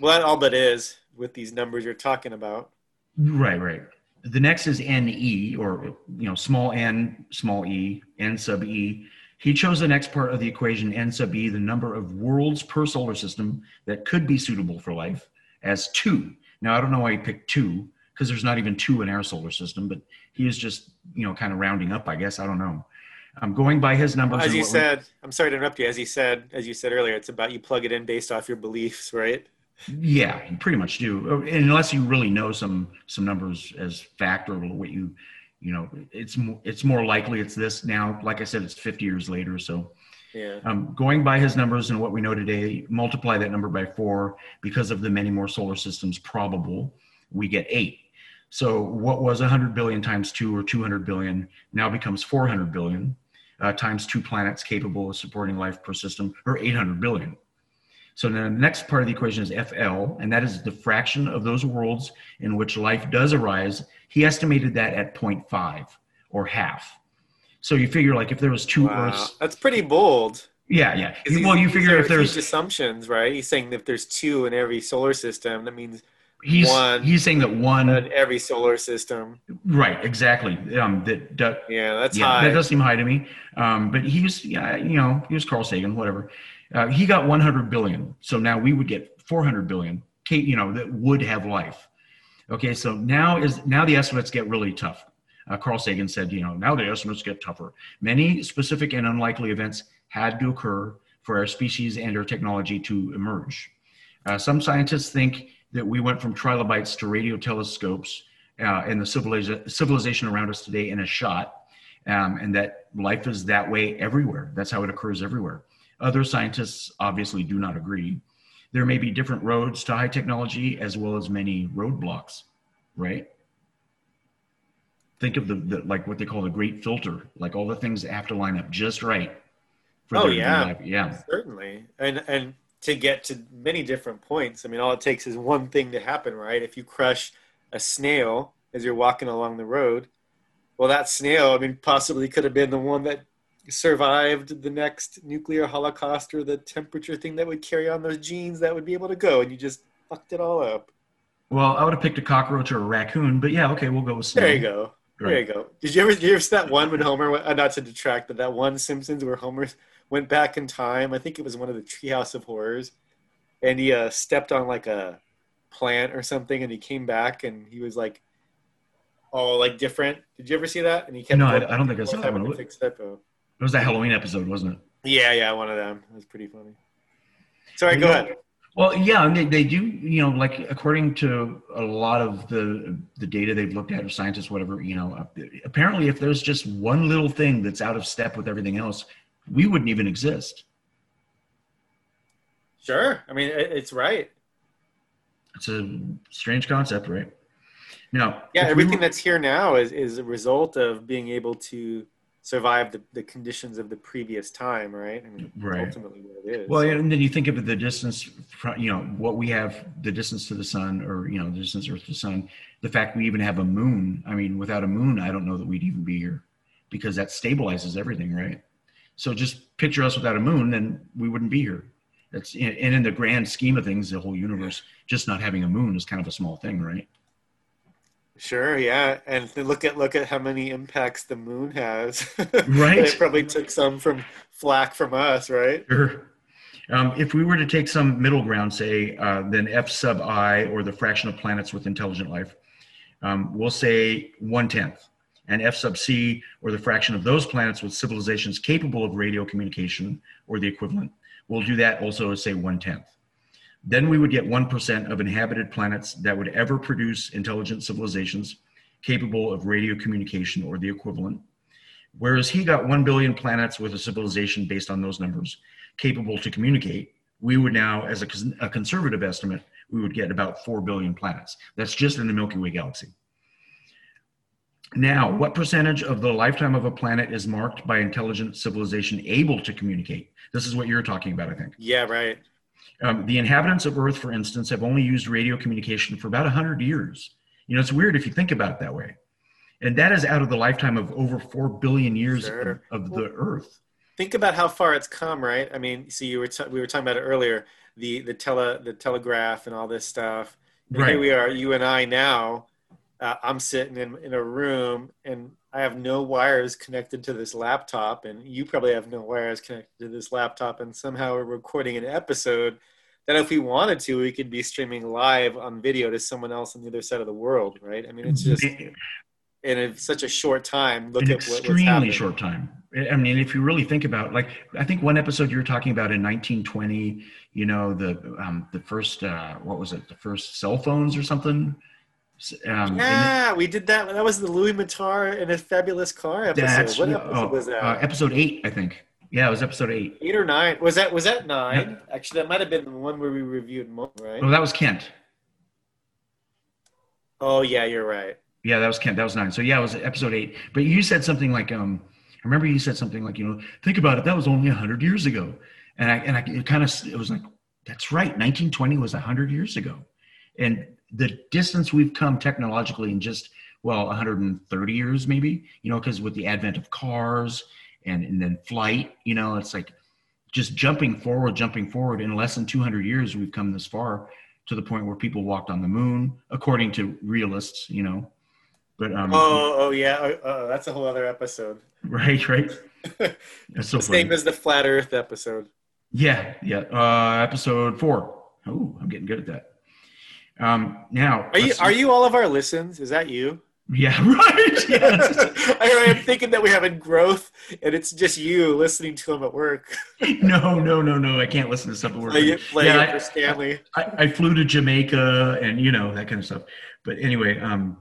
Well, that all but is with these numbers you're talking about. Right. Right. The next is NE, or you know, small n, small e, n sub e. He chose the next part of the equation, n sub e, the number of worlds per solar system that could be suitable for life, as two. Now, I don't know why he picked two, because there's not even two in our solar system, but he is just, you know, kind of rounding up, I guess. I don't know. I'm going by his numbers. As you said, we, I'm sorry to interrupt you. As you said, as you said earlier, it's about you plug it in based off your beliefs, right? Yeah, you pretty much do. Uh, unless you really know some some numbers as fact or what you, you know, it's more it's more likely it's this now. Like I said, it's 50 years later, so. Yeah. Um, going by his numbers and what we know today, multiply that number by four because of the many more solar systems probable, we get eight. So what was 100 billion times two or 200 billion now becomes 400 billion uh, times two planets capable of supporting life per system, or 800 billion. So the next part of the equation is FL, and that is the fraction of those worlds in which life does arise. He estimated that at 0.5 or half. So you figure like if there was two wow. Earths, that's pretty bold. Yeah, yeah. Well, you figure if there's assumptions, right? He's saying if there's two in every solar system, that means he's one he's saying that one in every solar system. Right exactly. Um that, that yeah that's yeah, high. that does seem high to me. Um but he was yeah you know he was carl sagan whatever. Uh, he got 100 billion. So now we would get 400 billion. You know that would have life. Okay so now is now the estimates get really tough uh, carl sagan said you know now the estimates get tougher many specific and unlikely events had to occur for our species and our technology to emerge uh, some scientists think that we went from trilobites to radio telescopes uh, and the civilization around us today in a shot, um, and that life is that way everywhere. That's how it occurs everywhere. Other scientists obviously do not agree. There may be different roads to high technology as well as many roadblocks, right? Think of the, the like what they call the great filter, like all the things that have to line up just right. oh yeah, yeah, certainly, and and to get to many different points. I mean, all it takes is one thing to happen, right? If you crush a snail as you're walking along the road, well, that snail, I mean, possibly could have been the one that survived the next nuclear holocaust or the temperature thing that would carry on those genes that would be able to go, and you just fucked it all up. Well, I would have picked a cockroach or a raccoon, but yeah, okay, we'll go with snail. There you go. Right. There you go. Did you ever, did you ever see that one when Homer, uh, not to detract, but that one Simpsons where Homer went back in time. I think it was one of the Treehouse of Horrors, and he uh, stepped on like a plant or something, and he came back and he was like all like different. Did you ever see that? And he kept no, I, I, don't think I saw that one. It was that Halloween episode, wasn't it? Yeah, yeah, one of them. It was pretty funny. Sorry, go ahead. Well, yeah, they, they do. You know, like according to a lot of the the data they've looked at, or scientists, whatever. You know, uh, apparently, if there's just one little thing that's out of step with everything else, we wouldn't even exist. Sure. I mean, it's right. It's a strange concept, right? Now, yeah, everything we were, that's here now is, is a result of being able to survive the, the conditions of the previous time, right? I mean, Right. ultimately what it is. Well, and then you think of the distance from, you know, what we have, the distance to the sun, or, you know, the distance Earth to the sun, the fact we even have a moon. I mean, without a moon, I don't know that we'd even be here because that stabilizes everything, right? So just picture us without a moon, then we wouldn't be here. That's, and in the grand scheme of things, the whole universe, just not having a moon is kind of a small thing, right? Sure, yeah, and look at look at how many impacts the moon has. <laughs> Right. it probably took some from flack from us, right? Sure. Um, if we were to take some middle ground, say, uh, then F sub i, or the fraction of planets with intelligent life, um, we'll say one tenth. And F sub c, or the fraction of those planets with civilizations capable of radio communication or the equivalent, we'll do that also say one tenth. Then we would get 1% of inhabited planets that would ever produce intelligent civilizations capable of radio communication or the equivalent. Whereas he got 1 billion planets with a civilization based on those numbers capable to communicate, we would now, as a, a conservative estimate, we would get about 4 billion planets. That's just in the Milky Way galaxy. Now, what percentage of the lifetime of a planet is marked by intelligent civilization able to communicate? This is what you're talking about, I think. Yeah, right. Um, the inhabitants of Earth, for instance, have only used radio communication for about 100 years. You know, it's weird if you think about it that way. And that is out of the lifetime of over 4 billion years Sure. of, of the Earth. Think about how far it's come, right? I mean, see, you were t- we were talking about it earlier, the the tele the telegraph and all this stuff. And Right. Here we are, you and I now. Uh, I'm sitting in in a room and I have no wires connected to this laptop, and you probably have no wires connected to this laptop, and somehow we're recording an episode that, if we wanted to, we could be streaming live on video to someone else on the other side of the world, right? I mean, it's just In a, such a short time. Look an at what, what's extremely short time. I mean, if you really think about, like, I think one episode you were talking about in 1920, you know, the um, the first, uh, what was it, the first cell phones or something? Um, and Yeah, we did that. That was the Louis Mattar in a fabulous car episode. what episode oh, was that? Uh, episode eight, I think. Yeah, it was episode eight. Eight or nine? Was that was that nine? Actually, that might have been the one where we reviewed Mo, right? Oh, that was Kent. Oh yeah, you're right. Yeah, that was Kent. That was nine. So yeah, it was episode eight. But you said something like, um, I remember you said something like, you know, think about it. That was only hundred years ago, and I and I it kind of it was like, that's right. 1920 was hundred years ago, and the distance we've come technologically in just well 130 years maybe you know because with the advent of cars and and then flight you know it's like just jumping forward jumping forward in less than 200 years we've come this far to the point where people walked on the moon according to realists you know but um Oh oh yeah. Oh, oh, that's a whole other episode. <laughs> right right <laughs> that's so funny. Same as the flat Earth episode. yeah yeah uh episode four. Oh, i'm getting good at that um now Are you are you all of our listens? Is that you? yeah <laughs> right yes. <laughs> I am thinking that we have a growth, and it's just you listening to them at work. <laughs> no no no no i can't listen to stuff at work Play it, play Yeah, it I- for Stanley. I, I flew to Jamaica and you know that kind of stuff. But anyway, um,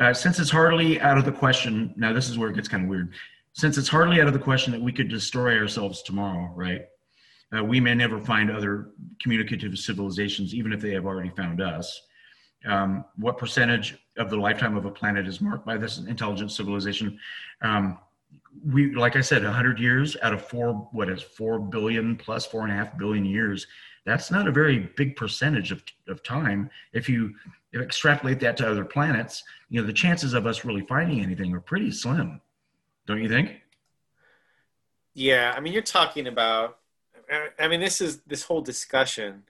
uh, since it's hardly out of the question, now this is where it gets kind of weird. Since it's hardly out of the question that we could destroy ourselves tomorrow, right? Uh, we may never find other communicative civilizations, even if they have already found us. Um, what percentage of the lifetime of a planet is marked by this intelligent civilization? Um, we, like I said, 100 years out of four, what is four billion plus four and a half billion years that's not a very big percentage of, of time. If you extrapolate that to other planets, you know, the chances of us really finding anything are pretty slim. Don't you think? Yeah, I mean, you're talking about. I- I mean, this is this whole discussion,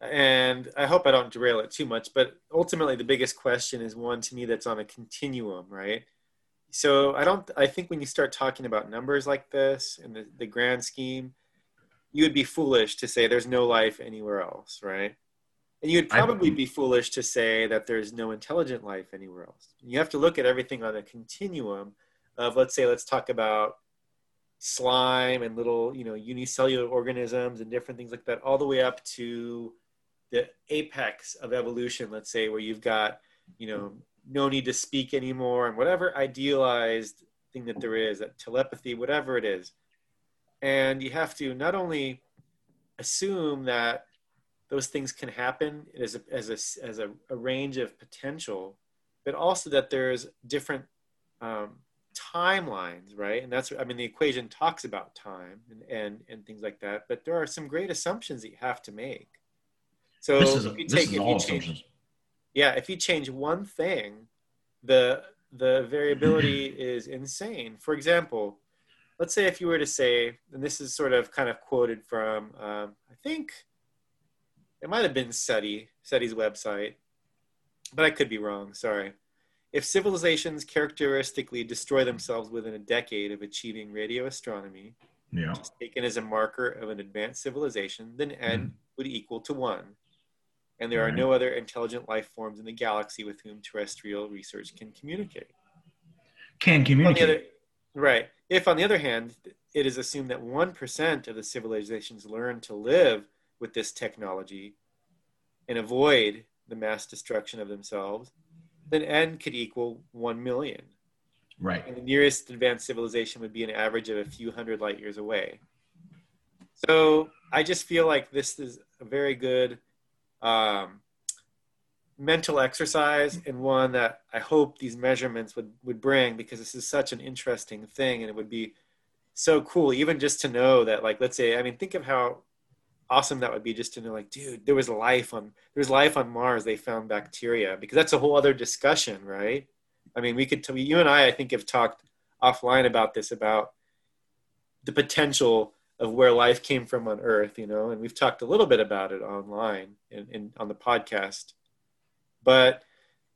and I hope I don't derail it too much. But ultimately, the biggest question is one to me that's on a continuum, right? So I don't. I think when you start talking about numbers like this in the, the grand scheme, you would be foolish to say there's no life anywhere else, right? And you would probably be foolish to say that there's no intelligent life anywhere else. You have to look at everything on a continuum of, let's say, let's talk about slime and little you know unicellular organisms and different things like that all the way up to the apex of evolution let's say where you've got you know no need to speak anymore and whatever idealized thing that there is that telepathy whatever it is. And you have to not only assume that those things can happen as a, as a, as a, a range of potential but also that there's different um, timelines, right? And that's, I mean, the equation talks about time and, and, and things like that, but there are some great assumptions that you have to make. So this is, a, if you take, if all you assumptions. change, yeah, if you change one thing, the, the variability <clears throat> is insane. For example, let's say if you were to say, and this is sort of kind of quoted from, um, I think it might have been SETI, SETI's website, but I could be wrong. Sorry. If civilizations characteristically destroy themselves within a decade of achieving radio astronomy, Yeah. which is taken as a marker of an advanced civilization, then n mm-hmm. would equal to one. And there are Right. no other intelligent life forms in the galaxy with whom terrestrial research can communicate. Can communicate. other, right. If, on the other hand, it is assumed that 1% of the civilizations learn to live with this technology and avoid the mass destruction of themselves, then n could equal 1 million. right. And the nearest advanced civilization would be an average of a few hundred light years away. So I just feel like this is a very good um, mental exercise and one that I hope these measurements would, would bring because this is such an interesting thing and it would be so cool even just to know that like let's say I mean think of how awesome that would be just to know like dude there was life on there's life on Mars. They found bacteria because that's a whole other discussion right? I mean we could t- you and I I think have talked offline about this about the potential of where life came from on earth you know and we've talked a little bit about it online and, and on the podcast. But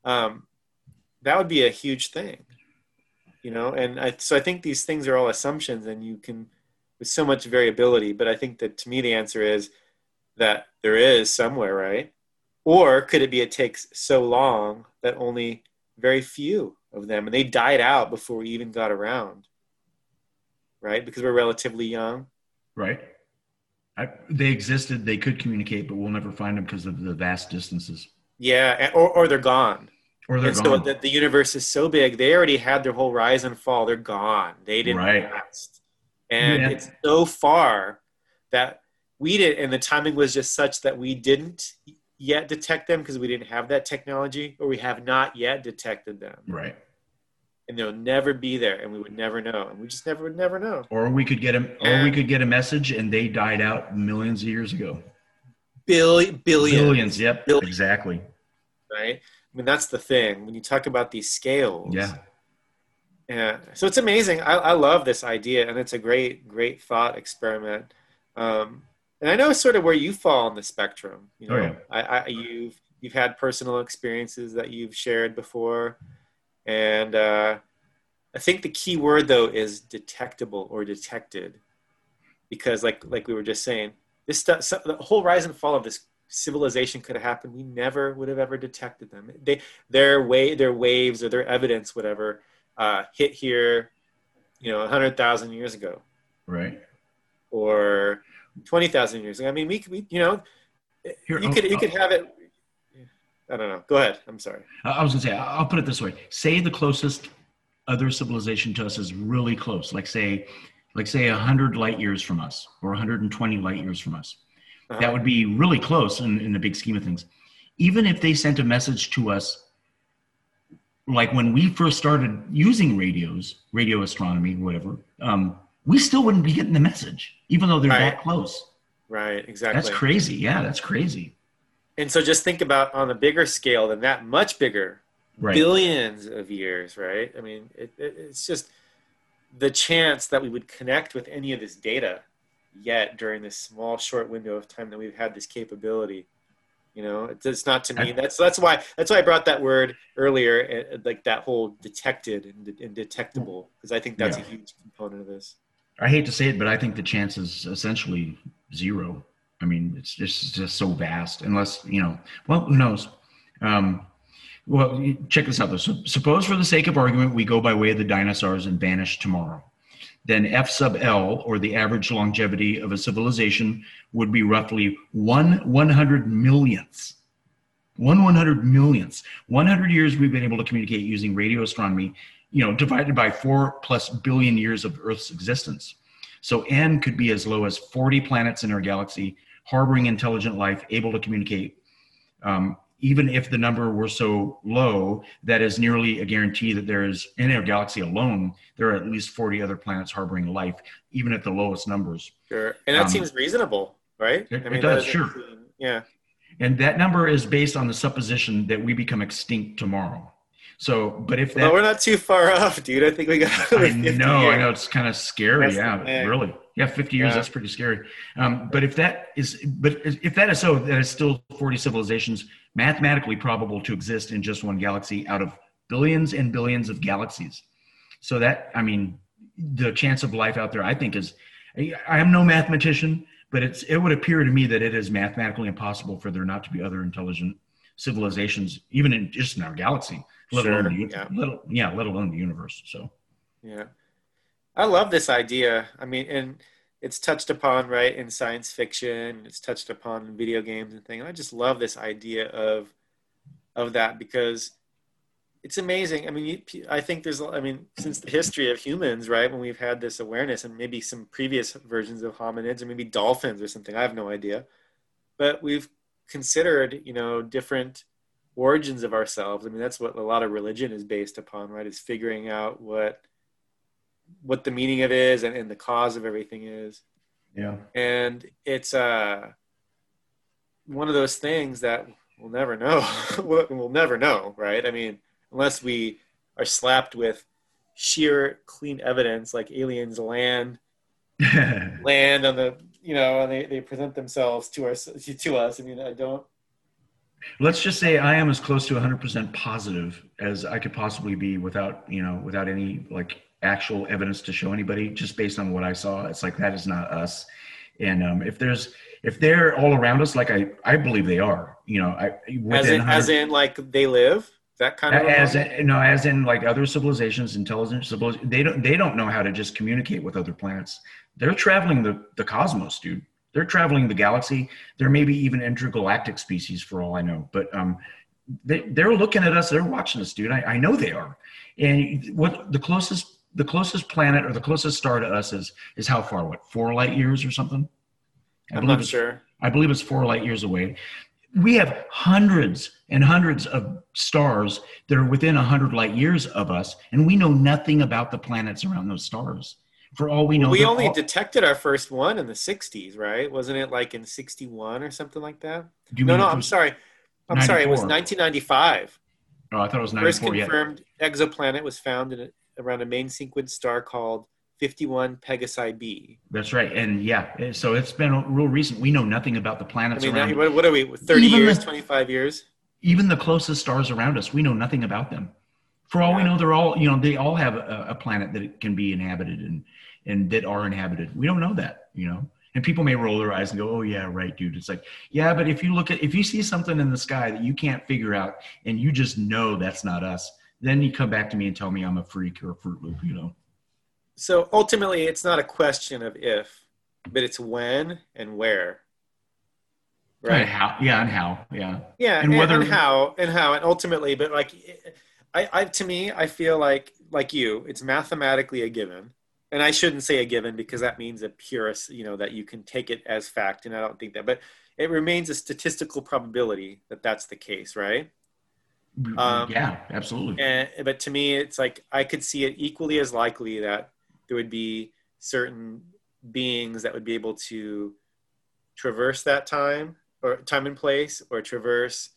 um, that would be a huge thing you know and I, so i think these things are all assumptions and you can with so much variability but i think that to me the answer is that there is somewhere right or could it be it takes so long that only very few of them and they died out before we even got around right because we're relatively young Right. I, they existed. They could communicate, but we'll never find them because of the vast distances. yeah or, or they're gone Or they're and gone. so the, the universe is so big they already had their whole rise and fall they're gone they didn't Right. last and Yeah. it's so far that we did and the timing was just such that we didn't yet detect them because we didn't have that technology or we have not yet detected them right. and they'll never be there and we would never know and we just never would never know Or we could get a, or we could get a message and they died out millions of years ago. Billi- billions, Billions. Yep. Billions. Exactly. right i mean that's the thing when you talk about these scales Yeah. Yeah, so it's amazing. I, I love this idea, and it's a great, great thought experiment. Um, and I know sort of where you fall on the spectrum. You know, Oh, yeah. I, I, you've you've had personal experiences that you've shared before, and uh, I think the key word though is detectable or detected, because like like we were just saying, this stuff, so the whole rise and fall of this civilization could have happened. We never would have ever detected them. They their way their waves or their evidence, whatever uh, hit here, you know, 100,000 years ago Right. or 20,000 years ago. I mean, we could, we, you know, Here, you I'll- could, you I'll- could have it. I don't know. Go ahead. I'm sorry. I was gonna say, I'll put it this way: say the closest other civilization to us is really close, like say, like say hundred light years from us, or 120 light years from us. Uh-huh. That would be really close in, in the big scheme of things. Even if they sent a message to us, like when we first started using radios, radio astronomy, whatever, um, we still wouldn't be getting the message, even though they're Right. that close. Right. Exactly. That's crazy. Yeah, that's crazy. And so just think about on a bigger scale than that, much bigger, Right. billions of years, right? I mean, it, it, it's just the chance that we would connect with any of this data yet during this small, short window of time that we've had this capability. You know, it's, it's not to me. That's that's why that's why I brought that word earlier, uh, like that whole detected and, and detectable, because I think that's Yeah. a huge component of this. I hate to say it, but I think the chance is essentially zero. I mean, it's just it's just so vast. Unless you know, well, who knows? Um, well, check this out though. So, suppose, for the sake of argument, we go by way of the dinosaurs and vanish tomorrow. Then F sub L, or the average longevity of a civilization, would be roughly one one hundred millionths. One one hundred millionths. One hundred years we've been able to communicate using radio astronomy. You know, divided by four plus billion years of Earth's existence. So n could be as low as 40 planets in our galaxy, harboring intelligent life, able to communicate. Um, even if the number were so low that is nearly a guarantee that there is in our galaxy alone there are at least 40 other planets harboring life even at the lowest numbers Sure. And that Um, seems reasonable, right? it- it that does, doesn't sure. seem- yeah. and that number is based on the supposition that we become extinct tomorrow so but if that Well, we're not too far <laughs> off, dude. I think we got. I another 50 know, I know it's kind of scary. That's yeah, really. Yeah, 50 years, Yeah. that's pretty scary. Um, but if that is, but if that is so, that is still 40 civilizations mathematically probable to exist in just one galaxy out of billions and billions of galaxies. So that, I mean, the chance of life out there, I think is, I am no mathematician, but it's, it would appear to me that it is mathematically impossible for there not to be other intelligent civilizations, even in just in our galaxy, let Sure, alone, the, yeah. let, yeah, let alone the universe. So. Yeah. I love this idea. I mean, and it's touched upon, right, in science fiction, it's touched upon in video games and things. I just love this idea of of that because it's amazing. I mean, you, I think there's I mean, since the history of humans, right, when we've had this awareness and maybe some previous versions of hominids or maybe dolphins or something, I have no idea. But we've considered, you know, different origins of ourselves. I mean, that's what a lot of religion is based upon, right? Is figuring out what what the meaning of it is and, and the cause of everything is. Yeah. And it's uh one of those things that we'll never know. <laughs> we'll we'll never know, right? I mean, unless we are slapped with sheer clean evidence like aliens land <laughs> land on the you know and they, they present themselves to us to us i mean i don't Let's just say I am as close to 100% positive as I could possibly be without, you know, without any like actual evidence to show anybody, just based on what I saw. It's like that is not us. And um, if there's if they're all around us, like I I believe they are, you know, I as in, as in like they live that kind of as in, no, as in like other civilizations, intelligent civilizations, they don't they don't know how to just communicate with other planets. They're traveling the the cosmos, dude. They're traveling the galaxy. There may be even intergalactic species for all I know, but um, they they're looking at us. They're watching us, dude. I, I know they are. And what the closest the closest planet or the closest star to us is is how far? What four light years or something? I i'm believe not it's- sure I believe it's four light years away. We have hundreds and hundreds of stars that are within a hundred light years of us, and we know nothing about the planets around those stars. For all we know, we only all- detected our first one in the 60s right wasn't it like in 61 or something like that Do you no no i'm sorry i'm sorry it was 1995 Oh, I thought it was first ninety-four. Yeah, confirmed exoplanet was found in around a main sequence star called 51 pegasi b that's right. And yeah, so it's been real recent. We know nothing about the i planets mean around. that, what, are we 30 Even years the- 25 years even the closest stars around us, we know nothing about them. For all we know, they're all you know they all have a, a planet that can be inhabited and and that are inhabited. We don't know that, you know. And people may roll their eyes and go, "Oh yeah, right, dude." It's like, yeah, but if you look at if you see something in the sky that you can't figure out and you just know that's not us, then you come back to me and tell me I'm a freak or a fruit loop, you know. so ultimately it's not a question of if but it's when and where And right how? Yeah, and how? Yeah. yeah And and, whether- and how and how and ultimately but like I, I to me i feel like like you it's mathematically a given and i shouldn't say a given because that means a purist you know that you can take it as fact and i don't think that but it remains a statistical probability that that's the case right Um, yeah, absolutely. and but to me it's like i could see it equally as likely that there would be certain beings that would be able to traverse that time or time and place or traverse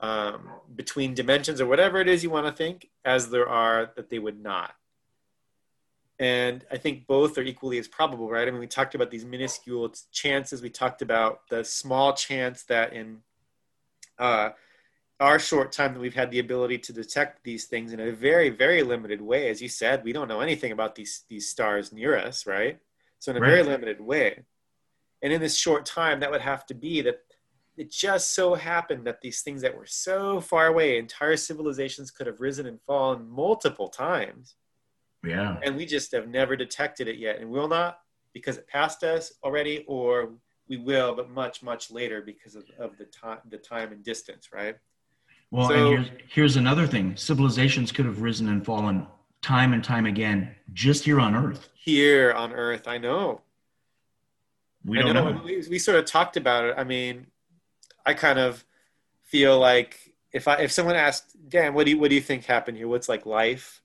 um, between dimensions or whatever it is you want to think as there are that they would not. And i think both are equally as probable right? I mean we talked about these minuscule chances. We talked about the small chance that in uh, our short time that we've had the ability to detect these things in a very very limited way. As you said we don't know anything about these these stars near us right? So in a very limited way. And in this short time that would have to be that it just so happened that these things that were so far away entire civilizations could have risen and fallen multiple times. Yeah. and we just have never detected it yet. And will not because it passed us already or we will but much much later because of, of the time the time and distance right Well, So- and here's, here's another thing: civilizations could have risen and fallen time and time again, just here on Earth. here on earth i know We don't know. know. We, we sort of talked about it. I mean, I kind of feel like if I if someone asked, Dan, what do you what do you think happened here? What's like life?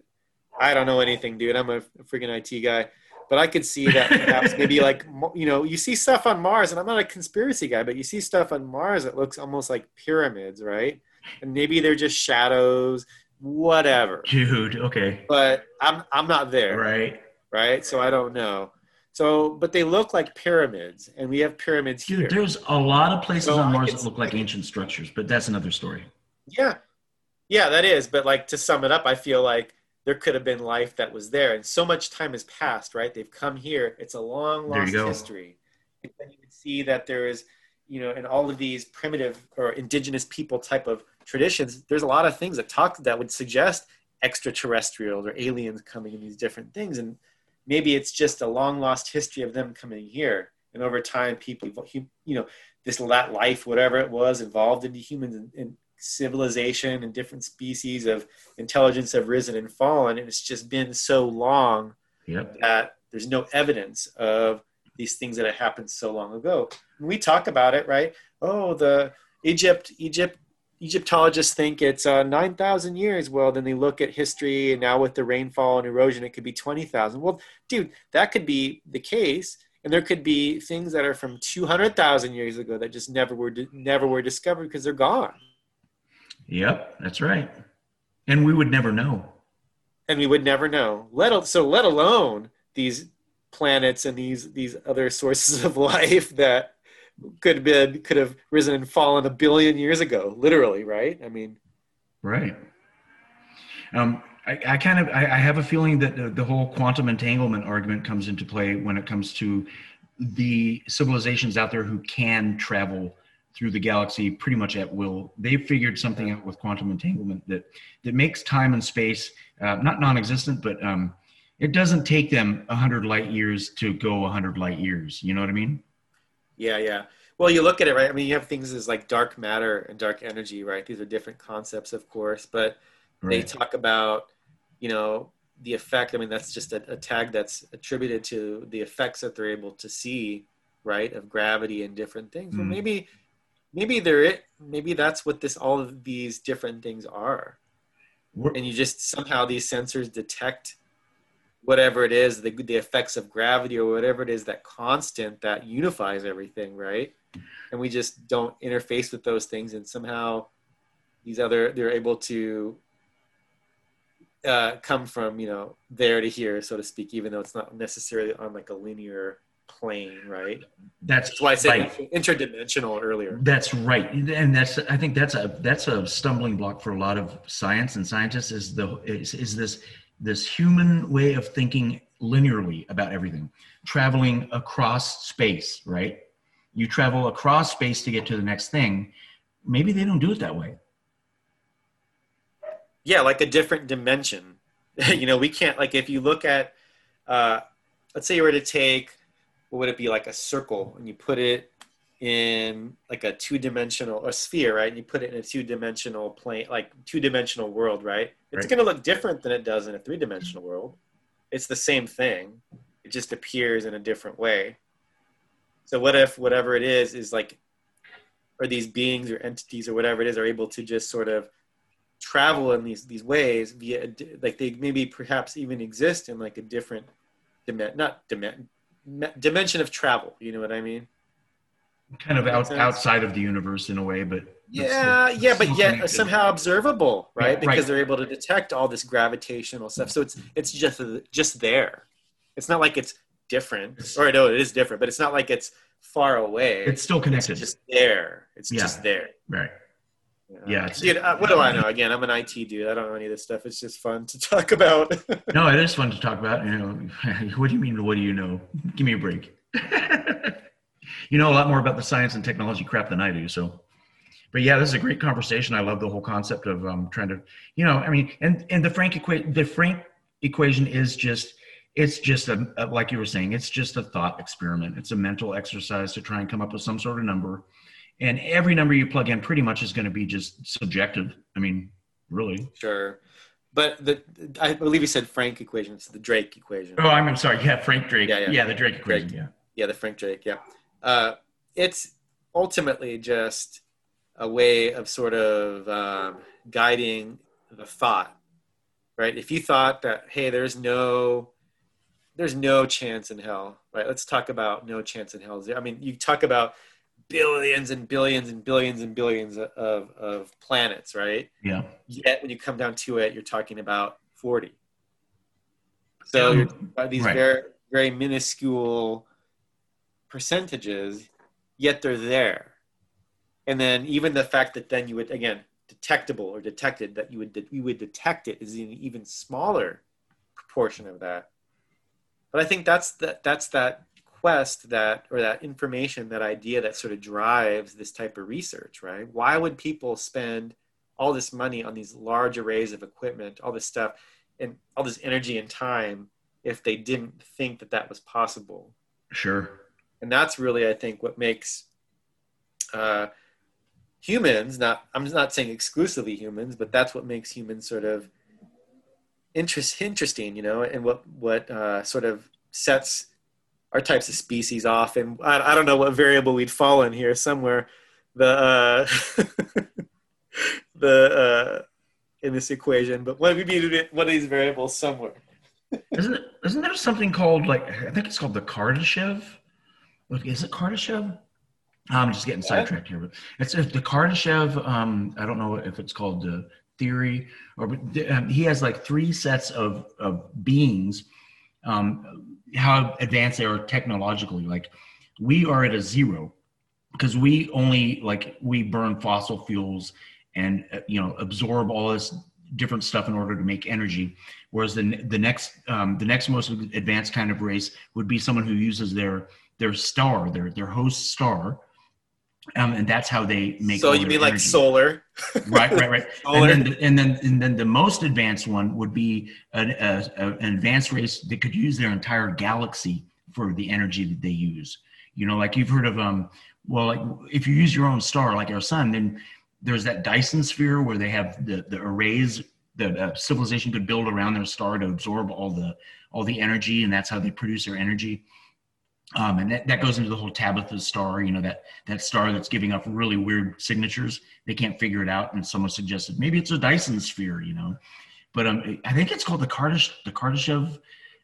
I don't know anything, dude. I'm a freaking IT guy, but I could see that perhaps <laughs> maybe like you know you see stuff on Mars, and I'm not a conspiracy guy, but you see stuff on Mars that looks almost like pyramids, right? And maybe they're just shadows, whatever. Dude, okay. But I'm I'm not there, Right. right? So I don't know. So, but they look like pyramids, and we have pyramids here. Dude, there's a lot of places So on Mars that look like ancient structures, but that's another story. Yeah. Yeah, that is. But like to sum it up, I feel like there could have been life that was there. And so much time has passed, right? They've come here. It's a long lost history. And then you would see that there is, you know, in all of these primitive or indigenous people type of traditions, there's a lot of things that talk that would suggest extraterrestrials or aliens coming in these different things. And maybe it's just a long lost history of them coming here. And over time, people, you know, this that life, whatever it was, evolved into humans and, and civilization and different species of intelligence have risen and fallen. And it's just been so long Yep. that there's no evidence of these things that had happened so long ago. And we talk about it, right? Oh, the Egypt, Egypt, Egyptologists think it's uh, 9,000 years. Well, then they look at history, and now with the rainfall and erosion, it could be 20,000. Well, dude, that could be the case, and there could be things that are from 200,000 years ago that just never were never were discovered because they're gone, Yep, that's right. And we would never know. and we would never know. Let so let alone these planets and these these other sources of <laughs> life that could have been could have risen and fallen a billion years ago, literally, right? I mean, Right. Um, I, I kind of I, I have a feeling that the, the whole quantum entanglement argument comes into play when it comes to the civilizations out there who can travel through the galaxy pretty much at will. They figured something out with quantum entanglement that that makes time and space uh, not non-existent, but um, it doesn't take them hundred light years to go hundred light years. You know what I mean? Yeah, yeah. Well, you look at it, right? I mean, you have things as like dark matter and dark energy, right? These are different concepts, of course, but they talk about, you know, the effect. I mean, that's just a, a tag that's attributed to the effects that they're able to see, right, of gravity and different things. Well, Mm. maybe, maybe they're it. Maybe that's what this all of these different things are, and you just somehow these sensors detect whatever it is, the the effects of gravity or whatever it is that constant that unifies everything, right? And we just don't interface with those things, and somehow these other they're able to uh, come from you know there to here, so to speak, even though it's not necessarily on like a linear plane, right? that's That's why I said right. interdimensional earlier. That's right, and that's I think that's a that's a stumbling block for a lot of science and scientists is the is, is this this human way of thinking linearly about everything, traveling across space. Right, you travel across space to get to the next thing. Maybe they don't do it that way. yeah like a different dimension <laughs> you know we can't like if you look at uh let's say you were to take what would it be like a circle and you put it in like a two-dimensional or sphere right? And you put it in a two-dimensional plane like two-dimensional world right? It's Right. going to look different than it does in a three-dimensional world. It's the same thing. It just appears in a different way. So what if whatever it is is like or these beings or entities or whatever it is are able to just sort of travel in these these ways via like they maybe perhaps even exist in like a different dimension not dimen- me- dimension of travel you know what i mean Kind of out, outside of the universe in a way, but yeah still- yeah but yet connected. somehow observable right Yeah, because right. they're able to detect all this gravitational stuff so it's it's just just there it's not like it's different or no it is different but it's not like it's far away it's still connected. it's just there it's Yeah. just there right. Yeah, it's- dude uh, what do i know again i'm an it dude i don't know any of this stuff it's just fun to <laughs> talk about No, it is fun to talk about. You know, <laughs> what do you mean? What do you know? Give me a break. <laughs> you know a lot more about the science and technology crap than I do. So, but yeah, this is a great conversation. I love the whole concept of um, trying to, you know, I mean, and and the Frank equation, the Frank equation is just, it's just a, a like you were saying, it's just a thought experiment. It's a mental exercise to try and come up with some sort of number, and every number you plug in pretty much is going to be just subjective. I mean, really. Sure. But the I believe you said Frank equation. It's the Drake equation. Oh, I'm, I'm sorry. Yeah, Frank Drake. Yeah, Yeah, yeah. the Drake equation. Drake. Yeah. Yeah, the Frank Drake. Yeah. Uh, it's ultimately just a way of sort of um, guiding the thought, right? If you thought that, hey, there's no, there's no chance in hell, right? Let's talk about no chance in hell. I mean, you talk about billions and billions and billions and billions of, of planets, right? Yeah. Yet when you come down to it, you're talking about 40. So um, these right. very, very minuscule percentages, yet they're there. And then even the fact that then you would, again, detectable or detected, that you would, you would detect it is an even smaller proportion of that. But I think that's that, that's that quest that or that information that idea that sort of drives this type of research right why would people spend all this money on these large arrays of equipment all this stuff and all this energy and time if they didn't think that that was possible sure and that's really i think what makes uh, humans not i'm not saying exclusively humans but that's what makes humans sort of interest, interesting you know and what what uh, sort of sets our types of species off, and I, I don't know what variable we'd fall in here somewhere. The uh, <laughs> the uh, in this equation, but what would be one of these variables somewhere? isn't isn't there something called like I think it's called the Kardashev? Is it Kardashev? I'm just getting sidetracked here, but it's the Kardashev. Um, I don't know if it's called the theory or um, he has like three sets of of beings um, how advanced they are technologically. Like we are at a zero because we only like we burn fossil fuels and uh, you know absorb all this different stuff in order to make energy. Whereas the the next um, the next most advanced kind of race would be someone who uses their their star, their their host star, um, and that's how they make. So you mean like solar? right, right, right. solar. <laughs> And then, and then, and then the most advanced one would be an, a, a, an advanced race that could use their entire galaxy for the energy that they use. You know, like you've heard of, um, well, like if you use your own star, like our sun, then there's that Dyson sphere where they have the the arrays that uh, civilization could build around their star to absorb all the all the energy, and that's how they produce their energy. Um, and that, that goes into the whole Tabitha star, you know, that, that star that's giving up really weird signatures. They can't figure it out. And someone suggested maybe it's a Dyson sphere, you know, but um, I think it's called the the Kardashev.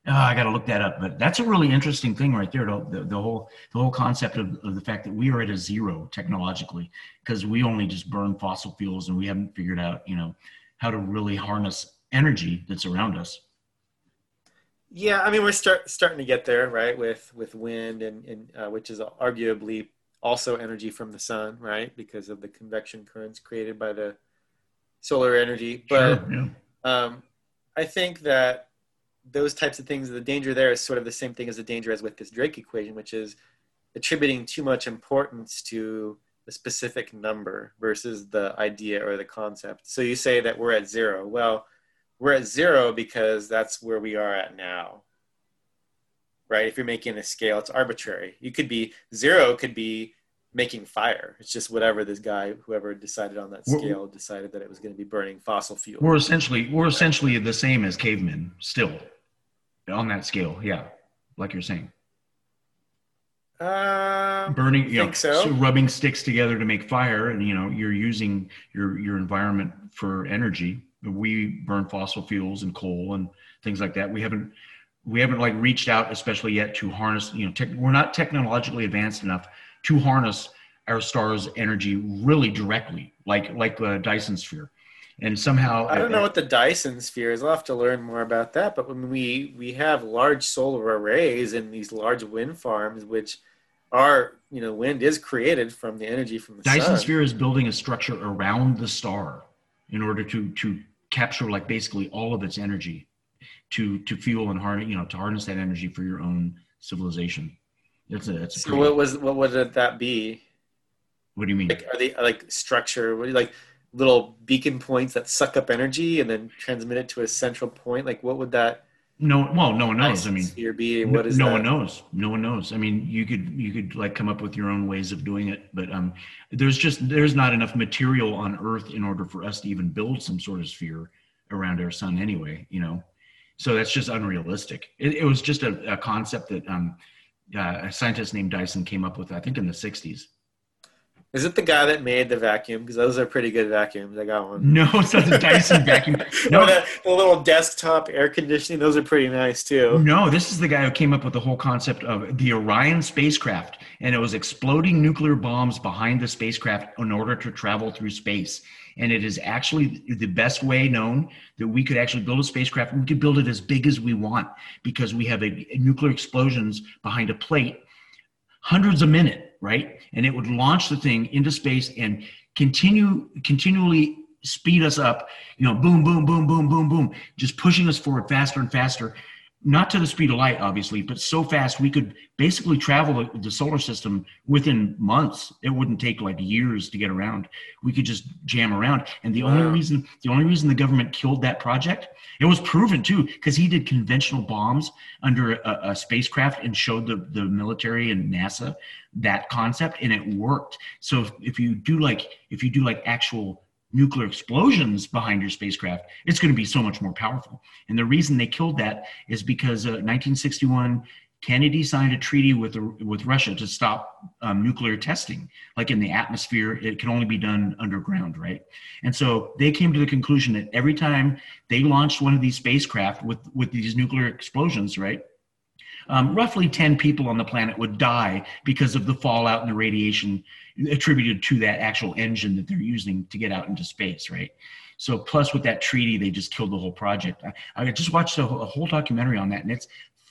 Oh, I got to look that up, but that's a really interesting thing right there. The, the whole, the whole concept of, of the fact that we are at a zero technologically because we only just burn fossil fuels and we haven't figured out, you know, how to really harness energy that's around us. Yeah, I mean we're start, starting to get there, right? With with wind and, and uh, which is arguably also energy from the sun, right? Because of the convection currents created by the solar energy. But sure, yeah. um, I think that those types of things, the danger there is sort of the same thing as the danger as with this Drake equation, which is attributing too much importance to a specific number versus the idea or the concept. So you say that we're at zero. Well, we're at zero because that's where we are at now right? If you're making a scale it's arbitrary. You could be zero could be making fire. It's just whatever this guy whoever decided on that scale we're, decided that it was going to be burning fossil fuel. We're essentially we're essentially the same as cavemen still on that scale yeah like you're saying. Uh, burning you know, so. so rubbing sticks together to make fire and you know you're using your your environment for energy we burn fossil fuels and coal and things like that. We haven't we haven't like reached out, especially yet, to harness. You know, te- we're not technologically advanced enough to harness our star's energy really directly, like like the Dyson sphere. And somehow, I don't uh, know what the Dyson sphere is. I'll have to learn more about that. But when we we have large solar arrays and these large wind farms, which are you know wind is created from the energy from the Dyson sun. sphere is building a structure around the star in order to to capture like basically all of its energy to to fuel and harness you know to harness that energy for your own civilization. That's a that's a so what was what would that be? What do you mean? Like, are they like structure what do you like little beacon points that suck up energy and then transmit it to a central point? Like what would that no well no one knows. I mean sphere be what is no one knows. No one knows. I mean you could you could like come up with your own ways of doing it but um there's just there's not enough material on earth in order for us to even build some sort of sphere around our sun anyway you know? So that's just unrealistic. It, it was just a, a, concept that um uh, a scientist named dyson came up with i think in the 60s Is it the guy that made the vacuum? Because those are pretty good vacuums. I got one. No, it's not the Dyson <laughs> vacuum. No, the, the little desktop air conditioning. Those are pretty nice too. no, this is the guy who came up with the whole concept of the Orion spacecraft, and it was exploding nuclear bombs behind the spacecraft in order to travel through space. And it is actually the best way known that we could actually build a spacecraft. We could build it as big as we want because we have a, nuclear explosions behind a plate, hundreds a minute, right? And it would launch the thing into space and continue continually speed us up. You know, boom, boom, boom, boom, boom, boom, just pushing us forward faster and faster not to the speed of light, obviously, but so fast we could basically travel the, the solar system within months. It wouldn't take like years to get around. We could just jam around. And the only reason the only reason the government killed that project, it was proven too, because he did conventional bombs under a, a spacecraft and showed the, the military and NASA that concept, and it worked. So if, if you do like if you do like actual nuclear explosions behind your spacecraft, it's going to be so much more powerful. And the reason they killed that is because uh, 1961, Kennedy signed a treaty with with Russia to stop um, nuclear testing. Like in the atmosphere, it can only be done underground, right? And so they came to the conclusion that every time they launched one of these spacecraft with with these nuclear explosions, right? Um, roughly 10 people on the planet would die because of the fallout and the radiation attributed to that actual engine that they're using to get out into space, right? So, plus with that treaty, they just killed the whole project. I, I just watched a, whole- a whole documentary on that, and it's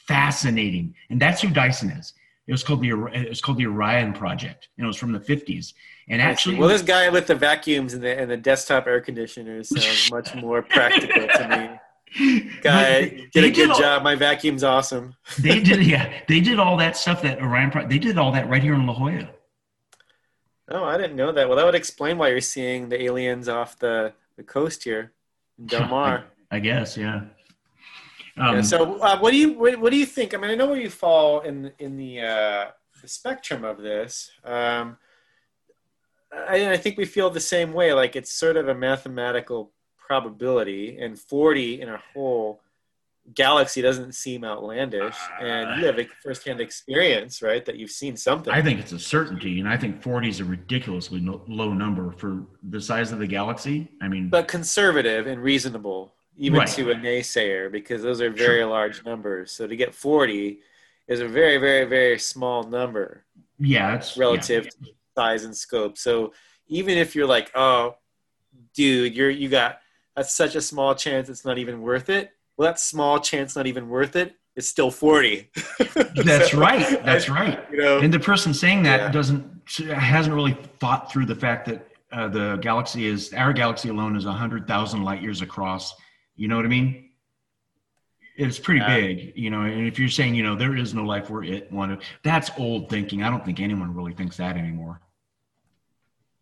fascinating. And that's who Dyson is. It was called the it was called the Orion Project, and it was from the 50s. And actually, well, this guy with the vacuums and the and the desktop air conditioners sounds much more practical to me. <laughs> Guy, did a good job. My vacuum's awesome. <laughs> they did, yeah, they did all that stuff that Orion. They did all that right here in La Jolla. Oh, I didn't know that. Well, that would explain why you're seeing the aliens off the, the coast here in Del <laughs> Mar. I guess, yeah. Um, yeah, so, uh, what do you what, what do you think? I mean, I know where you fall in in the uh, the spectrum of this. Um, I, I think we feel the same way. Like it's sort of a mathematical probability, and forty in a whole galaxy doesn't seem outlandish. Uh, and you have a firsthand experience, right? That you've seen something. I think it's a certainty, and I think 40 is a ridiculously no, low number for the size of the galaxy. I mean, but conservative and reasonable, even Right. to a naysayer, because those are very Sure. large numbers. So to get forty is a very, very, very small number. yeah, it's relative to size and scope. So even if you're like, oh, dude, you're you got that's such a small chance it's not even worth it. Well, that small chance not even worth it is still forty. <laughs> That's So, right. That's I- right. You know, And the person saying that Yeah. doesn't hasn't really thought through the fact that uh, the galaxy is our galaxy alone is hundred thousand light years across. You know what I mean? It's pretty Yeah. big, you know. And if you're saying, you know, there is no life, we're it one. of- That's old thinking. I don't think anyone really thinks that anymore.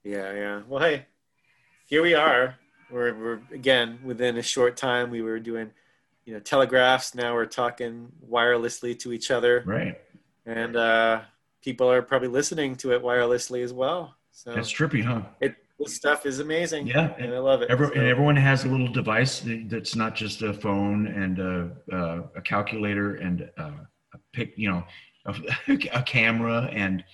yeah, yeah. Well, hey, here we are. We're we're again within a short time. We were doing, you know, telegraphs. Now we're talking wirelessly to each other, Right. and uh, people are probably listening to it wirelessly as well. So That's trippy, huh? it this stuff is amazing. Yeah. and I love it. Every, So- and everyone has a little device that's not just a phone and a, a, a calculator and a, a pic, you know, a, <laughs> a camera and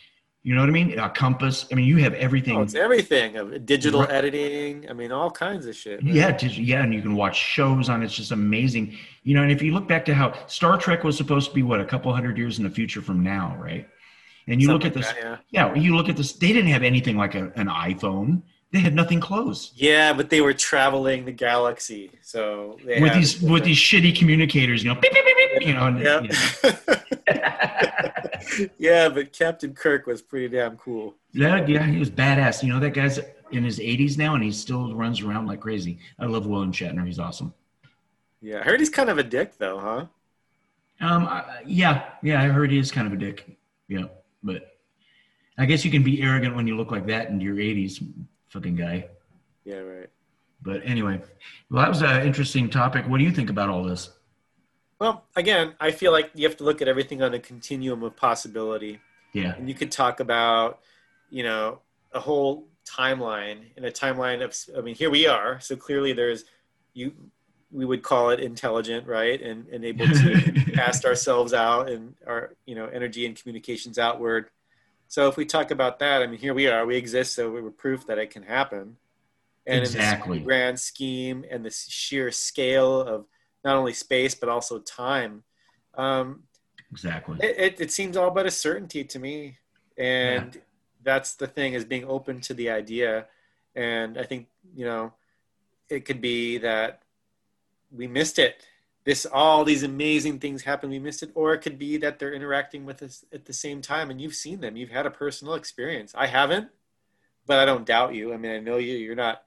you know what I mean, a compass. I mean, you have everything. Oh, it's everything of digital Right. editing. I mean, all kinds of shit. man. yeah, dig- yeah, and you can watch shows on. it. It's just amazing, you know. And if you look back to how Star Trek was supposed to be, what a couple hundred years in the future from now, right? And you look at this, that, yeah. yeah, you look at this. They didn't have anything like a, an iPhone. They had nothing close. Yeah, but they were traveling the galaxy, so they with these with these shitty communicators, you know, beep, beep, beep, beep, you know, and, Yeah. yeah. <laughs> yeah, but Captain Kirk was pretty damn cool. yeah, yeah, he was badass. You know, that guy's in his 80s now, and he still runs around like crazy. I love William Shatner; he's awesome. Yeah, I heard he's kind of a dick though, huh? Um, I, yeah, yeah, I heard he is kind of a dick. Yeah, but I guess you can be arrogant when you look like that in your 80s, fucking guy. Yeah, right. But anyway, well, that was an interesting topic. What do you think about all this? Well, again, I feel like you have to look at everything on a continuum of possibility. Yeah, and you could talk about you know a whole timeline in a timeline of i mean here we are so clearly there's you we would call it intelligent right and, and able to <laughs> cast ourselves out and our you know energy and communications outward So if we talk about that, I mean, here we are. We exist, so we're proof that it can happen. And Exactly. in this grand scheme and the sheer scale of not only space but also time, um, Exactly. it, it, it seems all but a certainty to me. And that's the thing is being open to the idea. And I think, you know, it could be that we missed it. This all these amazing things happen, we missed it, or it could be that they're interacting with us at the same time and you've seen them. You've had a personal experience. I haven't, but I don't doubt you. I mean, I know you. You're not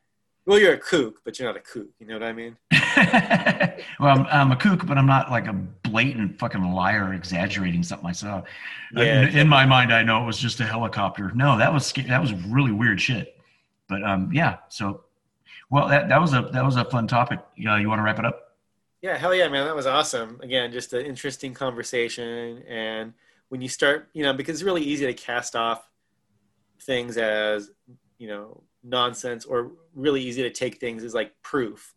well, you're a kook, but you're not a kook. You know what I mean? <laughs> well, I'm, I'm a kook, but I'm not like a blatant fucking liar exaggerating something I saw. Yeah. in, in my mind, I know it was just a helicopter. No, that was that was really weird shit. But um, yeah. So, well, that that was a that was a fun topic. Uh, you want to wrap it up? Yeah, hell yeah, man. That was awesome. Again, just an interesting conversation. And when you start, you know, because it's really easy to cast off things as, you know, nonsense or really easy to take things as like proof.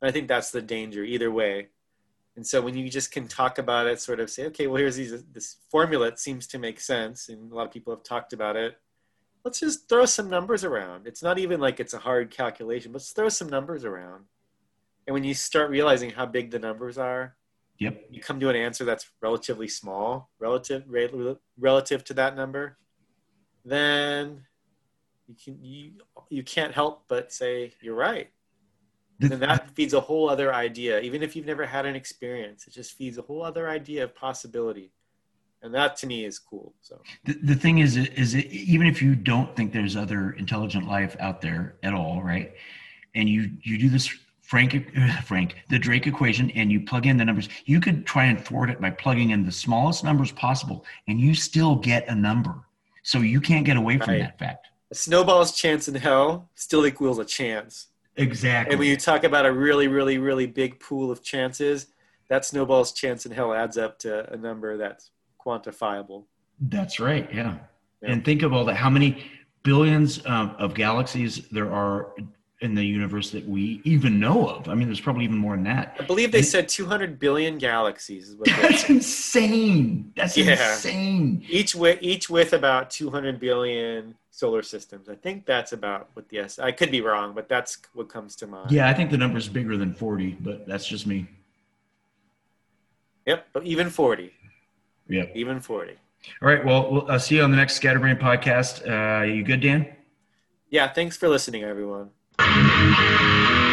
And I think that's the danger either way. And so when you just can talk about it, sort of say, okay, well, here's these, this formula. It seems to make sense. And a lot of people have talked about it. Let's just throw some numbers around. It's not even like it's a hard calculation, but let's throw some numbers around. And when you start realizing how big the numbers are, Yep. you come to an answer that's relatively small, relative relative to that number, then you can you you can't help but say you're right. And that feeds a whole other idea. Even if you've never had an experience, it just feeds a whole other idea of possibility. And that to me is cool. So The, the thing is, is it, even if you don't think there's other intelligent life out there at all, right? And you you do this Frank <laughs> Frank the Drake equation, and you plug in the numbers. You could try and thwart it by plugging in the smallest numbers possible, and you still get a number. So you can't get away from Right. that fact. A snowball's chance in hell still equals a chance. Exactly. And when you talk about a really, really, really big pool of chances, that snowball's chance in hell adds up to a number that's quantifiable. That's right. Yeah. Yeah. And think of all that. How many billions um, of galaxies there are in the universe that we even know of? I mean, there's probably even more than that. I believe they said 200 billion galaxies is <laughs> That's insane. That's Yeah. insane. each with each with about 200 billion solar systems. I think that's about what the S. I could be wrong, but that's what comes to mind. Yeah, I think the number's bigger than 40, but that's just me. Yep. But even 40. Yeah. Even 40. All right. Well, we'll uh, see you on the next Scatterbrain podcast. Uh, you good, Dan? Yeah. Thanks for listening, everyone. Thank you.